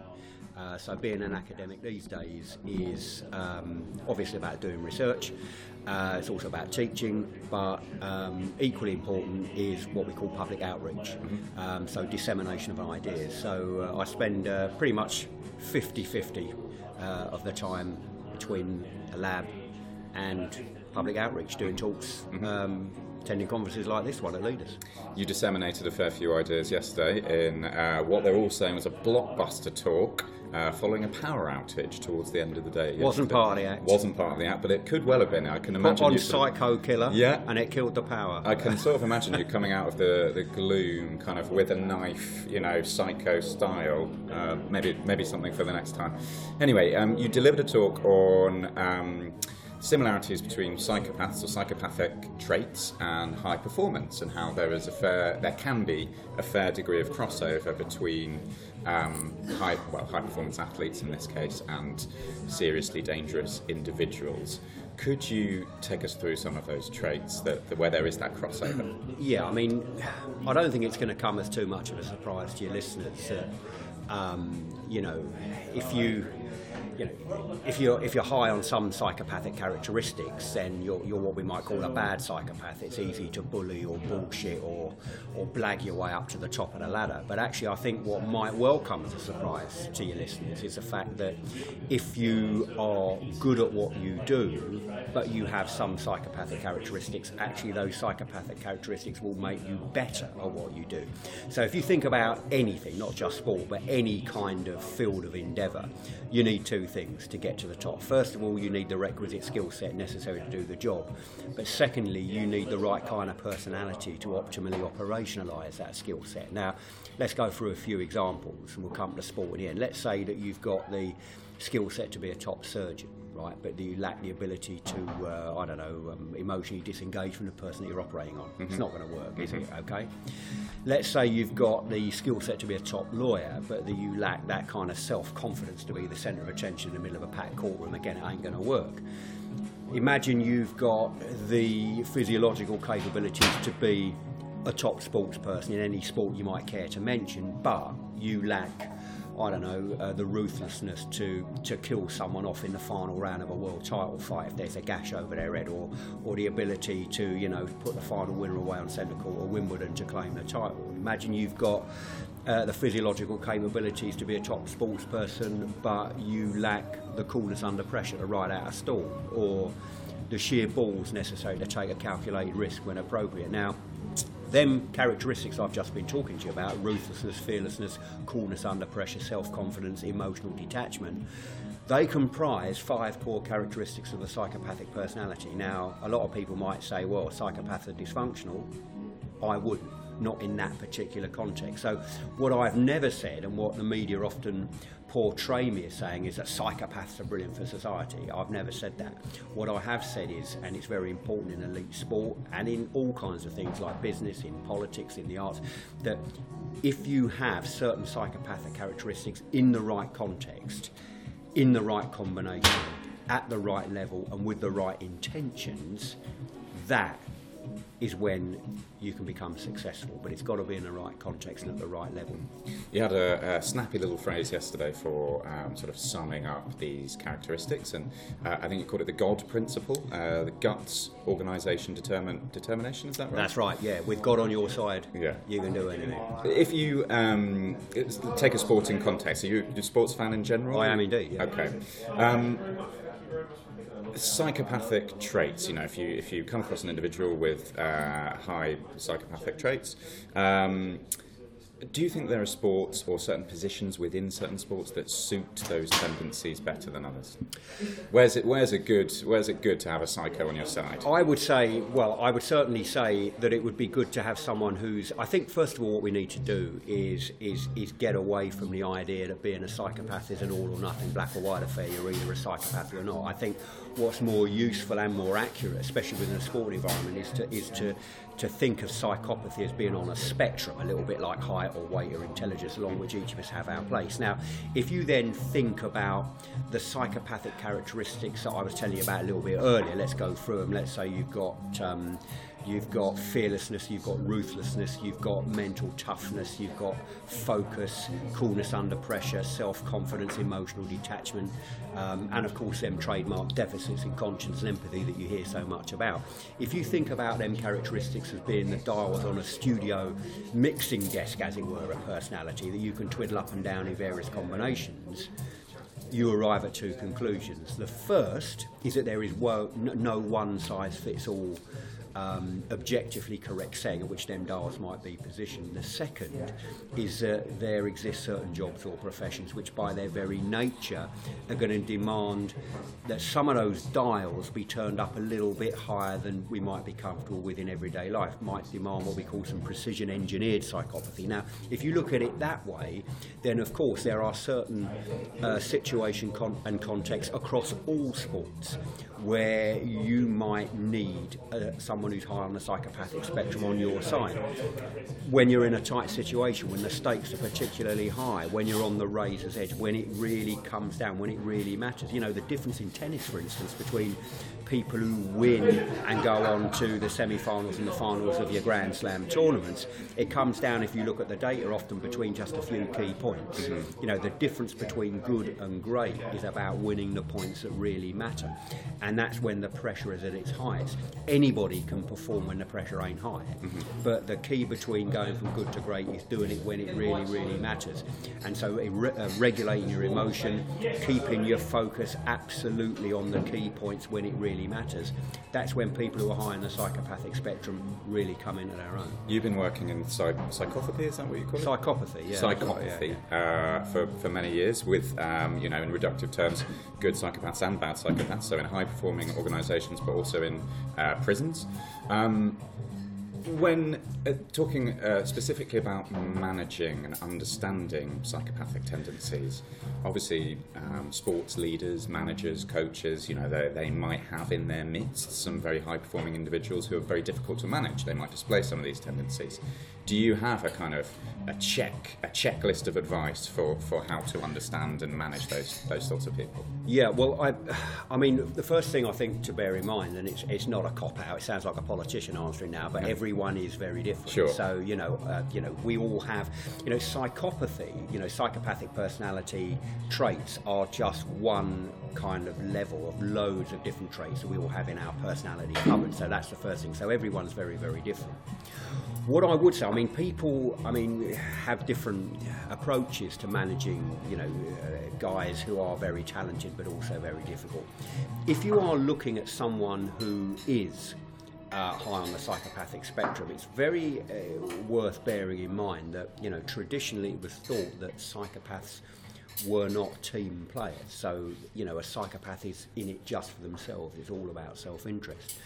S4: Uh, so being an academic these days is um, obviously about doing research. Uh, it's also about teaching, but um, equally important is what we call public outreach. Um, so dissemination of ideas. So uh, I spend uh, pretty much 50-50 uh, of the time between the lab and public outreach, doing talks, um, attending conferences like this one at Leaders.
S1: You disseminated a fair few ideas yesterday in uh, what they're all saying was a blockbuster talk uh, following a power outage towards the end of the day.
S4: Wasn't part of the act.
S1: Wasn't part of the act, but it could well have been. I can
S4: Put
S1: imagine
S4: on
S1: sort of-
S4: Psycho Killer,
S1: Yeah.
S4: and it killed the power.
S1: I can sort of imagine you coming out of the, the gloom, kind of with a knife, you know, psycho style. Uh, maybe maybe something for the next time. Anyway, um, you delivered a talk on um, similarities between psychopaths or psychopathic traits and high performance, and how there is a fair, there can be a fair degree of crossover between um, high, well, high performance athletes in this case, and seriously dangerous individuals. Could you take us through some of those traits that, that where there is that crossover?
S4: Yeah, I mean, I don't think it's going to come as too much of a surprise to your listeners that, um, you know, if you, you know, if you're if you're high on some psychopathic characteristics, then you're, you're what we might call a bad psychopath. It's easy to bully or bullshit or or blag your way up to the top of the ladder. But actually, I think what might well come as a surprise to your listeners is the fact that if you are good at what you do, but you have some psychopathic characteristics, actually those psychopathic characteristics will make you better at what you do. So if you think about anything, not just sport, but any kind of field of endeavour, you need two things to get to the top. First of all, you need the requisite skill set necessary to do the job. But secondly, you need the right kind of personality to optimally operationalise that skill set. Now, let's go through a few examples and we'll come to sport in the end. Let's say that you've got the skill set to be a top surgeon. Right, but do you lack the ability to, uh, I don't know, um, emotionally disengage from the person that you're operating on. It's not going to work, is it? Okay. Let's say you've got the skill set to be a top lawyer, but that you lack that kind of self confidence to be the centre of attention in the middle of a packed courtroom. Again, it ain't going to work. Imagine you've got the physiological capabilities to be a top sports person in any sport you might care to mention, but you lack, I don't know, uh, the ruthlessness to, to kill someone off in the final round of a world title fight if there's a gash over their head, or, or the ability to, you know, put the final winner away on centre court or Wimbledon to claim the title. Imagine you've got uh, the physiological capabilities to be a top sports person, but you lack the coolness under pressure to ride out a storm, or the sheer balls necessary to take a calculated risk when appropriate. Now, them characteristics I've just been talking to you about ruthlessness, fearlessness, coolness under pressure, self confidence, emotional detachment they comprise five core characteristics of the psychopathic personality. Now, a lot of people might say, well, psychopaths are dysfunctional. I wouldn't, not in that particular context. So, what I've never said, and what the media often portray me as saying, is that psychopaths are brilliant for society. I've never said that. What I have said is, and it's very important in elite sport and in all kinds of things like business, in politics, in the arts, that if you have certain psychopathic characteristics in the right context, in the right combination, at the right level, and with the right intentions, that is when you can become successful. But it's got to be in the right context and at the right level.
S1: You had a, a snappy little phrase yesterday for um, sort of summing up these characteristics, and uh, I think you called it the God principle, uh, the guts, organisation, determin- determination. Is that right?
S4: That's right, yeah. With God on your side,
S1: Yeah.
S4: you can do anything.
S1: If you um, take a sporting context, are you a sports fan in general?
S4: I am indeed, yeah.
S1: Okay. Um, psychopathic traits. You know, if you if you come across an individual with uh, high psychopathic traits. Um, do you think there are sports or certain positions within certain sports that suit those tendencies better than others? Where's it? Where's it good? Where's it good to have a psycho on your side?
S4: I would say, well, I would certainly say that it would be good to have someone who's. I think first of all, what we need to do is is is get away from the idea that being a psychopath is an all or nothing, black or white affair. You're either a psychopath or not. I think what's more useful and more accurate, especially within a sport environment, is to is to to think of psychopathy as being on a spectrum, a little bit like height or weight or intelligence, along which each of us have our place. Now, if you then think about the psychopathic characteristics that I was telling you about a little bit earlier, let's go through them. Let's say you've got um, you've got fearlessness, you've got ruthlessness, you've got mental toughness, you've got focus, coolness under pressure, self-confidence, emotional detachment, um, and of course them trademark deficits in conscience and empathy that you hear so much about. If you think about them characteristics as being the dials on a studio mixing desk, as it were, a personality that you can twiddle up and down in various combinations, you arrive at two conclusions. The first is that there is no one size fits all um, objectively correct saying at which them dials might be positioned. The second is that there exist certain jobs or professions which, by their very nature, are going to demand that some of those dials be turned up a little bit higher than we might be comfortable with in everyday life. Might demand what we call some precision engineered psychopathy. Now, if you look at it that way, then of course there are certain uh, situation con- and contexts across all sports where you might need uh, someone who's high on the psychopathic spectrum on your side. When you're in a tight situation, when the stakes are particularly high, when you're on the razor's edge, when it really comes down, when it really matters. You know, the difference in tennis, for instance, between people who win and go on to the semi-finals and the finals of your Grand Slam tournaments, it comes down, if you look at the data, often between just a few key points. Mm-hmm. You know, the difference between good and great is about winning the points that really matter. And that's when the pressure is at its highest. Anybody can perform when the pressure ain't high. Mm-hmm. But the key between going from good to great is doing it when it really, really matters. And so uh, regulating your emotion, keeping your focus absolutely on the key points when it really really matters, that's when people who are high in the psychopathic spectrum really come into their own.
S1: You've been working in psych- psychopathy, is that what you call it?
S4: Psychopathy, yeah.
S1: Psychopathy yeah, yeah. Uh, for, for many years with, um, you know, in reductive terms, good psychopaths and bad psychopaths, so in high performing organisations but also in uh, prisons. Um, when uh, talking uh, specifically about managing and understanding psychopathic tendencies, obviously um, sports leaders, managers, coaches, you know, they, they might have in their midst some very high performing individuals who are very difficult to manage. They might display some of these tendencies do you have a kind of a check a checklist of advice for, for how to understand and manage those those sorts of people?
S4: Yeah, well, I, I mean, the first thing I think to bear in mind, and it's it's not a cop out. It sounds like a politician answering now, but everyone is very different.
S1: Sure.
S4: So you know, uh, you know, we all have, you know, psychopathy. You know, psychopathic personality traits are just one kind of level of loads of different traits that we all have in our personality covered. So that's the first thing. So everyone's very very different. What I would say, I mean, people, I mean, have different approaches to managing, you know, uh, guys who are very talented but also very difficult. If you are looking at someone who is uh, high on the psychopathic spectrum, it's very uh, worth bearing in mind that, you know, traditionally it was thought that psychopaths were not team players. So, you know, a psychopath is in it just for themselves. It's all about self-interest.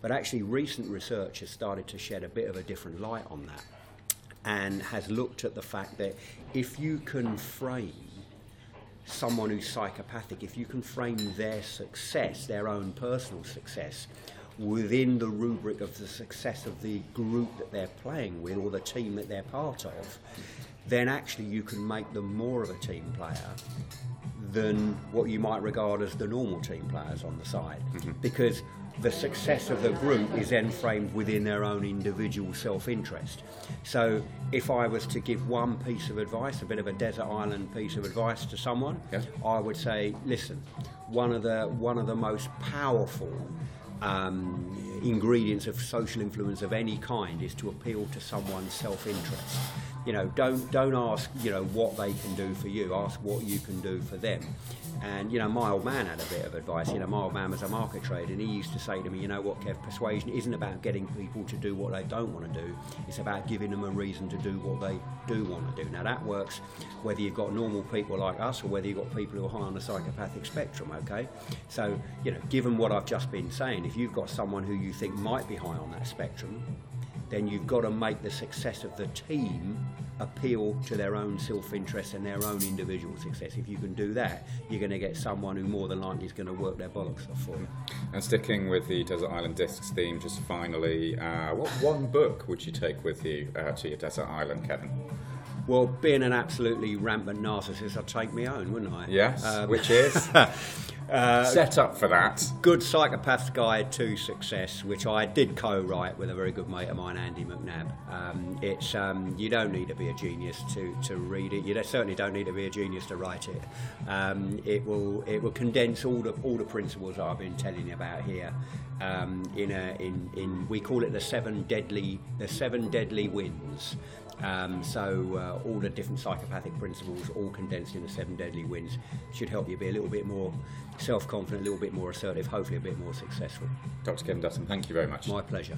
S4: But actually, recent research has started to shed a bit of a different light on that and has looked at the fact that if you can frame someone who's psychopathic, if you can frame their success, their own personal success, within the rubric of the success of the group that they're playing with or the team that they're part of, then actually you can make them more of a team player than what you might regard as the normal team players on the side. Mm-hmm. Because the success of the group is then framed within their own individual self interest. So, if I was to give one piece of advice, a bit of a desert island piece of advice to someone, yeah. I would say, listen, one of the, one of the most powerful um, ingredients of social influence of any kind is to appeal to someone's self-interest. You know, don't don't ask you know what they can do for you. Ask what you can do for them. And you know, my old man had a bit of advice. You know, my old man was a market trader, and he used to say to me, you know what, Kev, persuasion isn't about getting people to do what they don't want to do. It's about giving them a reason to do what they do want to do. Now that works whether you've got normal people like us or whether you've got people who are high on the psychopathic spectrum. Okay, so you know, given what I've just been saying, if you've got someone who you think might be high on that spectrum, then you've got to make the success of the team appeal to their own self-interest and their own individual success. If you can do that, you're going to get someone who more than likely is going to work their bollocks off for you.
S1: And sticking with the Desert Island Discs theme, just finally, uh, what one book would you take with you uh, to your desert island, Kevin?
S4: Well, being an absolutely rampant narcissist, I'd take my own, wouldn't I?
S1: Yes, um, which is? *laughs* Uh, Set up for that.
S4: Good Psychopath's Guide to Success, which I did co-write with a very good mate of mine, Andy McNab. Um, it's um, you don't need to be a genius to, to read it. You certainly don't need to be a genius to write it. Um, it will it will condense all the all the principles I've been telling you about here. Um, in a in in we call it the seven deadly the seven deadly wins Um, so uh, all the different psychopathic principles, all condensed in the seven deadly wins, should help you be a little bit more self-confident, a little bit more assertive, hopefully a bit more successful.
S1: Dr. Kevin Dutton, thank you very much.
S4: My pleasure.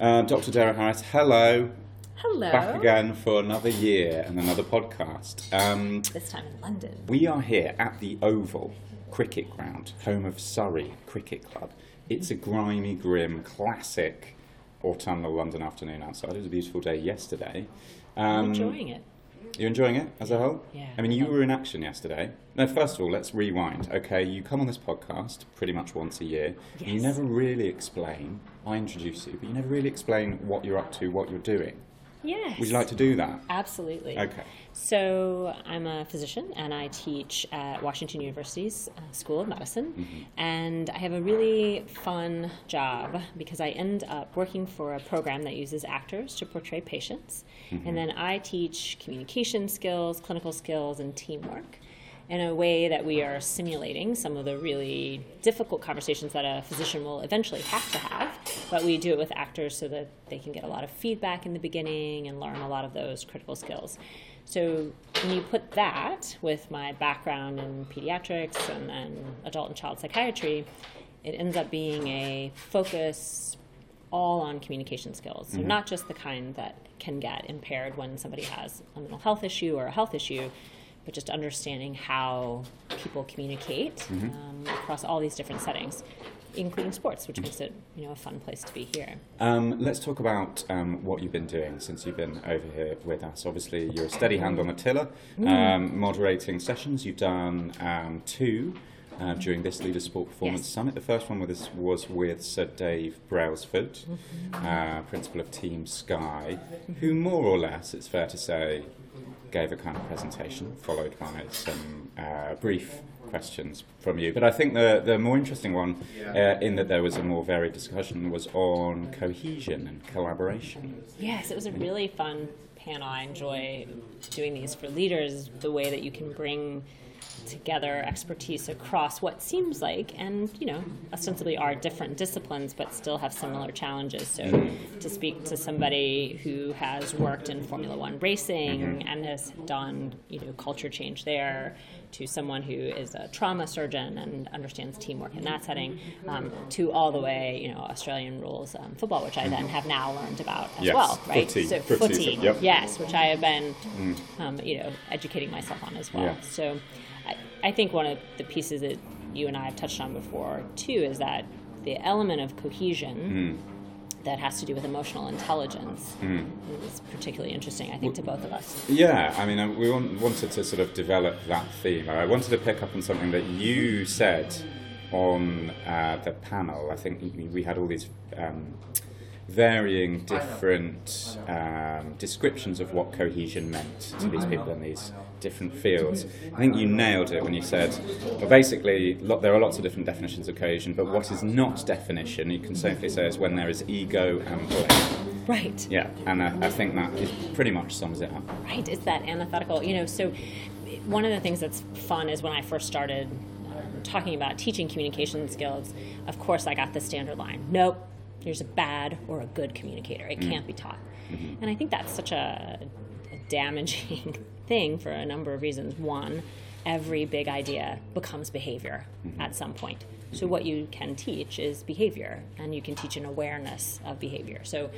S1: Uh, Dr. Derek Harris, hello.
S5: Hello.
S1: Back again for another year and another podcast. Um,
S5: This time in London.
S1: we are here at the Oval Cricket Ground, home of Surrey Cricket Club. It's a grimy, grim, classic autumnal London afternoon outside. It was a beautiful day yesterday. Um,
S5: enjoying it.
S1: You're enjoying it as a whole?
S5: Yeah.
S1: I mean, you were in action yesterday. No, first of all, let's rewind. Okay, you come on this podcast pretty much once a year. You never really explain. I introduce you, but you never really explain what you're up to, what you're doing.
S5: Yes.
S1: Would you like to do that?
S5: Absolutely.
S1: Okay.
S5: So I'm a physician and I teach at Washington University's uh, School of Medicine.
S1: Mm-hmm.
S5: And I have a really fun job because I end up working for a program that uses actors to portray patients.
S1: Mm-hmm.
S5: And then I teach communication skills, clinical skills, and teamwork. In a way that we are simulating some of the really difficult conversations that a physician will eventually have to have, but we do it with actors so that they can get a lot of feedback in the beginning and learn a lot of those critical skills. So when you put that with my background in pediatrics and then adult and child psychiatry, it ends up being a focus all on communication skills. So mm-hmm. not just the kind that can get impaired when somebody has a mental health issue or a health issue, but just understanding how people communicate um, across all these different settings, including sports, which makes it you know a fun place to be here.
S1: Um, let's talk about um, what you've been doing since you've been over here with us. Obviously, you're a steady hand on the tiller, um, moderating sessions. You've done um, two uh, during this Leader Sport Performance
S5: Yes.
S1: Summit. The first one was, was with Sir Dave Brailsford, uh, principal of Team Sky, who more or less, it's fair to say, gave a kind of presentation, followed by some uh, brief questions from you. But I think the, the more interesting one, uh, in that there was a more varied discussion, was on cohesion and collaboration.
S5: Yes, it was a really fun panel. I enjoy doing these for leaders, the way that you can bring together expertise across what seems like and you know ostensibly are different disciplines but still have similar challenges. So to speak to somebody who has worked in formula one racing and has done you know culture change there to someone who is a trauma surgeon and understands teamwork in that setting um, to all the way you know australian rules um, football which i then have now learned about as
S1: Yes,
S5: well right?
S1: footy,
S5: so
S1: footy,
S5: footy
S1: yep.
S5: yes which i have been um, you know educating myself on as well.
S1: Yeah.
S5: so I, I think one of the pieces that you and I have touched on before too is that the element of cohesion that has to do with emotional intelligence is particularly interesting, I think, to both of us.
S1: Yeah, I mean, uh, we wanted to sort of develop that theme. I wanted to pick up on something that you said on uh, the panel. I think we- we had all these um, varying different um, descriptions of what cohesion meant to these people in these different fields. I think you nailed it when you said, well, basically, lo- there are lots of different definitions of cohesion, but what is not definition, you can safely say, is when there is ego and blame.
S5: Right.
S1: Yeah, and I, I think that is pretty much sums it up.
S5: Right, it's that antithetical. You know, so one of the things that's fun is when I first started talking about teaching communication skills, of course, I got the standard line nope, there's a bad or a good communicator. It mm. can't be taught. Mm-hmm. And I think that's such a, a damaging *laughs* thing for a number of reasons. One, every big idea becomes behavior mm-hmm. at some point. So, what you can teach is behavior, and you can teach an awareness of behavior. So,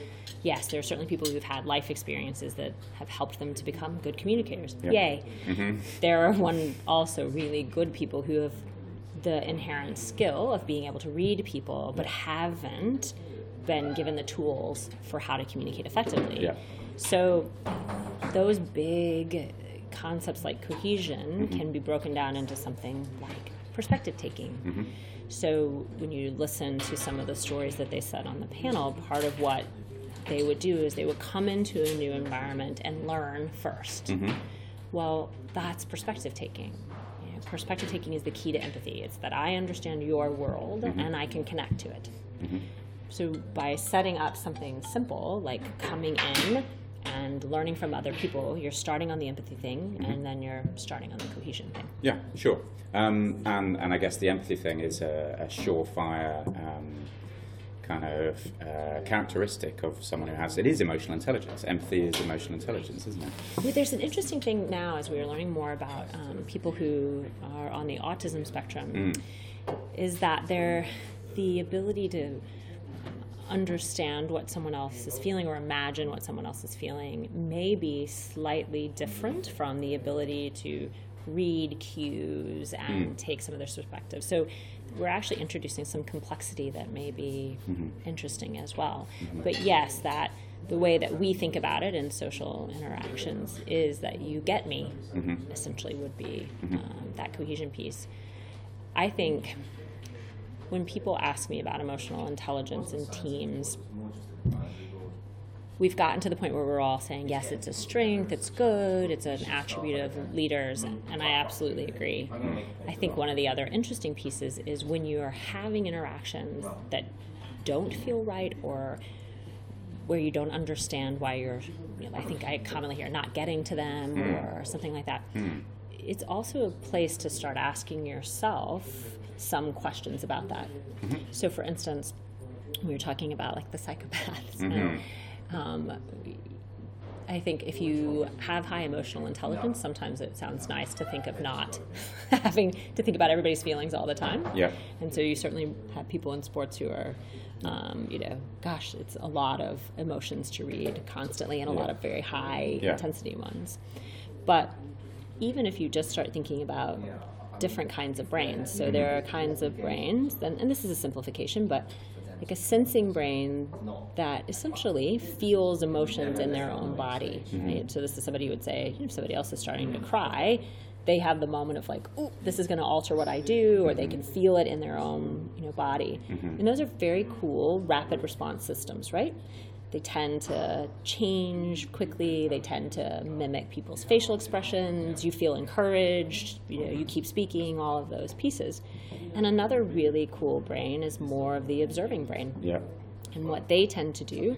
S5: yes, there are certainly people who've had life experiences that have helped them to become good communicators. Yay. Mm-hmm. There are one also really good people who have the inherent skill of being able to read people, but haven't been given the tools for how to communicate effectively.
S1: Yeah.
S5: So, those big concepts like cohesion mm-hmm. can be broken down into something like perspective taking. Mm-hmm. So, when you listen to some of the stories that they said on the panel, part of what they would do is they would come into a new environment and learn 1st mm-hmm. Well, that's perspective taking. You know, perspective taking is the key to empathy. It's that I understand your world and I can connect to it. So by setting up something simple like coming in and learning from other people, you're starting on the empathy thing and then you're starting on the cohesion thing.
S1: Yeah, sure. Um, and, and I guess the empathy thing is a, a surefire um, kind of uh, characteristic of someone who has it is emotional intelligence. Empathy is emotional intelligence, isn't it?
S5: Well, there's an interesting thing now as we are learning more about um, people who are on the autism spectrum, is that they're the ability to understand what someone else is feeling or imagine what someone else is feeling may be slightly different from the ability to read cues and hmm. take some of their perspectives. So we're actually introducing some complexity that may be mm-hmm. interesting as well. Mm-hmm. But yes, that the way that we think about it in social interactions is that you get me, mm-hmm. essentially, would be um, that cohesion piece. I think when people ask me about emotional intelligence in teams, we've gotten to the point where we're all saying, yes, it's a strength, it's good, it's an attribute of leaders, and I absolutely agree. I think one of the other interesting pieces is when you are having interactions that don't feel right or where you don't understand why you're, you know, I think I commonly hear not getting to them hmm. or something like that. Hmm. It's also a place to start asking yourself some questions about that. So, for instance, we were talking about like the psychopaths. and, um, I think if you have high emotional intelligence, sometimes it sounds nice to think of not *laughs* having to think about everybody's feelings all the time.
S1: Yeah.
S5: And so you certainly have people in sports who are, um, you know, gosh, it's a lot of emotions to read constantly and a lot of very high
S1: Yeah.
S5: intensity ones. But even if you just start thinking about different kinds of brains, so there are kinds of brains, and, and this is a simplification, but like a sensing brain that essentially feels emotions in their own body. Mm-hmm. Right? So this is somebody who would say, if somebody else is starting to cry, they have the moment of like, oh, this is going to alter what I do, or they can mm-hmm. feel it in their own you know body. Mm-hmm. And those are very cool rapid response systems, right? They tend to change quickly. They tend to mimic people's facial expressions. You feel encouraged. You know, you keep speaking. All of those pieces. And another really cool brain is more of the observing brain.
S1: Yeah.
S5: And what they tend to do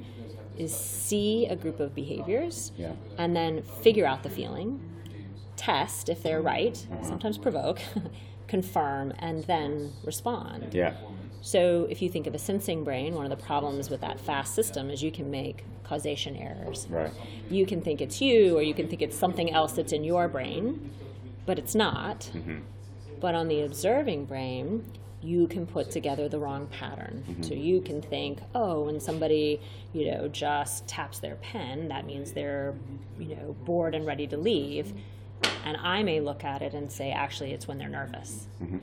S5: is see a group of behaviors
S1: Yeah.
S5: and then figure out the feeling, test if they're right, mm-hmm. sometimes provoke, *laughs* confirm, and then respond.
S1: Yeah.
S5: So if you think of a sensing brain, one of the problems with that fast system is you can make causation errors.
S1: Right.
S5: You can think it's you, or you can think it's something else that's in your brain, but it's not. Mm-hmm. But on the observing brain, you can put together the wrong pattern. Mm-hmm. So you can think, oh, when somebody, you know, just taps their pen, that means they're, you know, bored and ready to leave. And I may look at it and say, actually, it's when they're nervous. Mm-hmm.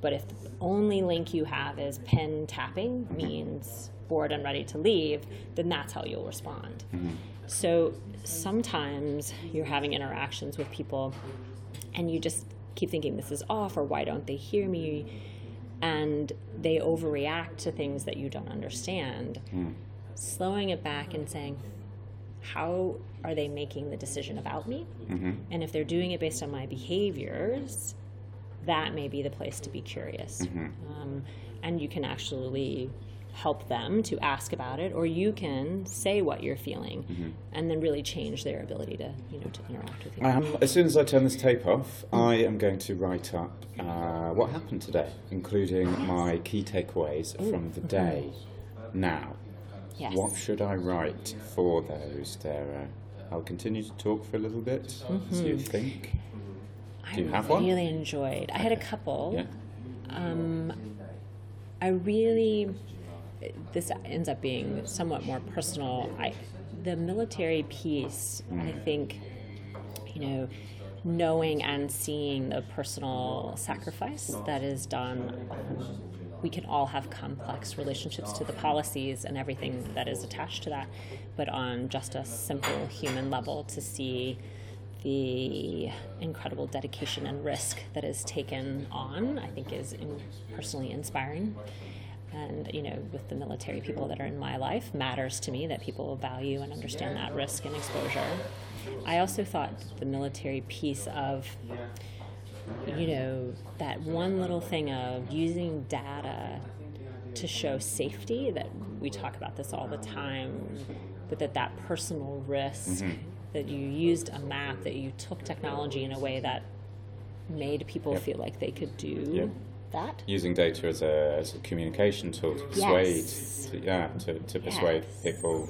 S5: But if the only link you have is pen tapping means bored and ready to leave, then that's how you'll respond. Mm-hmm. So sometimes you're having interactions with people and you just keep thinking this is off or why don't they hear me? And they overreact to things that you don't understand. Mm. Slowing it back and saying, how are they making the decision about me? Mm-hmm. And if they're doing it based on my behaviors, that may be the place to be curious. Um, and you can actually help them to ask about it, or you can say what you're feeling, and then really change their ability to, you know, to interact with you.
S1: Um, as soon as I turn this tape off, I am going to write up uh, what happened today, including my key takeaways from the day. Now,
S5: yes.
S1: what should I write for those, Sarah? I'll continue to talk for a little bit. So you think? Do you
S5: I
S1: have one?
S5: really enjoyed. I had a couple.
S1: Yeah.
S5: Um, I really, this ends up being somewhat more personal. I, the military piece, I mm. think, you know, knowing and seeing the personal sacrifice that is done. We can all have complex relationships to the policies and everything that is attached to that, but on just a simple human level, to see the incredible dedication and risk that is taken on, I think is in, personally inspiring. And, you know, with the military people that are in my life, matters to me that people value and understand that risk and exposure. I also thought the military piece of, you know, that one little thing of using data to show safety that we talk about this all the time but that that personal risk mm-hmm. That you used a map that you took technology in a way that made people feel like they could do
S1: Yeah.
S5: that.
S1: Using data as a, as a communication tool to persuade,
S5: Yes.
S1: to, yeah, to, to persuade
S5: Yes.
S1: people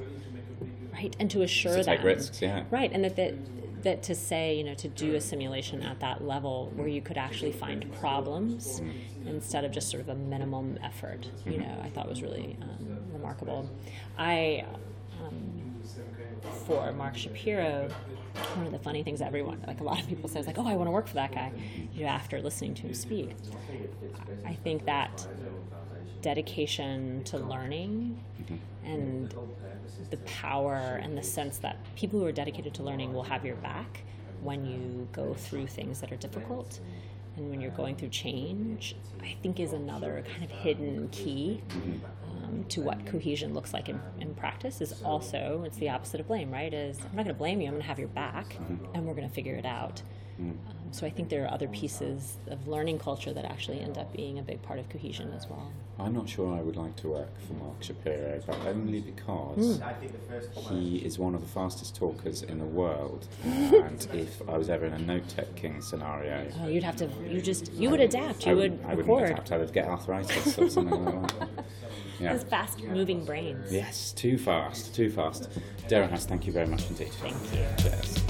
S5: Right, and to assure
S1: to take risks. Yeah.
S5: Right, and that, that that to say, you know, to do a simulation at that level where you could actually find problems instead of just sort of a minimum effort, you know, I thought was really um, remarkable. I, um, for Mark Shapiro, one of the funny things everyone, like a lot of people say, is like, oh, I want to work for that guy, you know, after listening to him speak. I think that dedication to learning and the power and the sense that people who are dedicated to learning will have your back when you go through things that are difficult and when you're going through change, I think is another kind of hidden key um, to what cohesion looks like in, in practice. Is also it's the opposite of blame, right? Is I'm not going to blame you. I'm going to have your back, and we're going to figure it out. Um, so I think there are other pieces of learning culture that actually end up being a big part of cohesion as well.
S1: I'm not sure I would like to work for Mark Shapiro, but only because hmm. he is one of the fastest talkers in the world. *laughs* and if I was ever in a note taking scenario,
S5: Oh, you'd have to. You just. You would adapt.
S1: I
S5: You
S1: wouldn't,
S5: would
S1: I wouldn't adapt. I would get arthritis or something like that. *laughs* Yeah.
S5: Those fast-moving brains.
S1: Yes, too fast, too fast. Darren House, thank you very much indeed.
S5: Thank you.
S1: Cheers.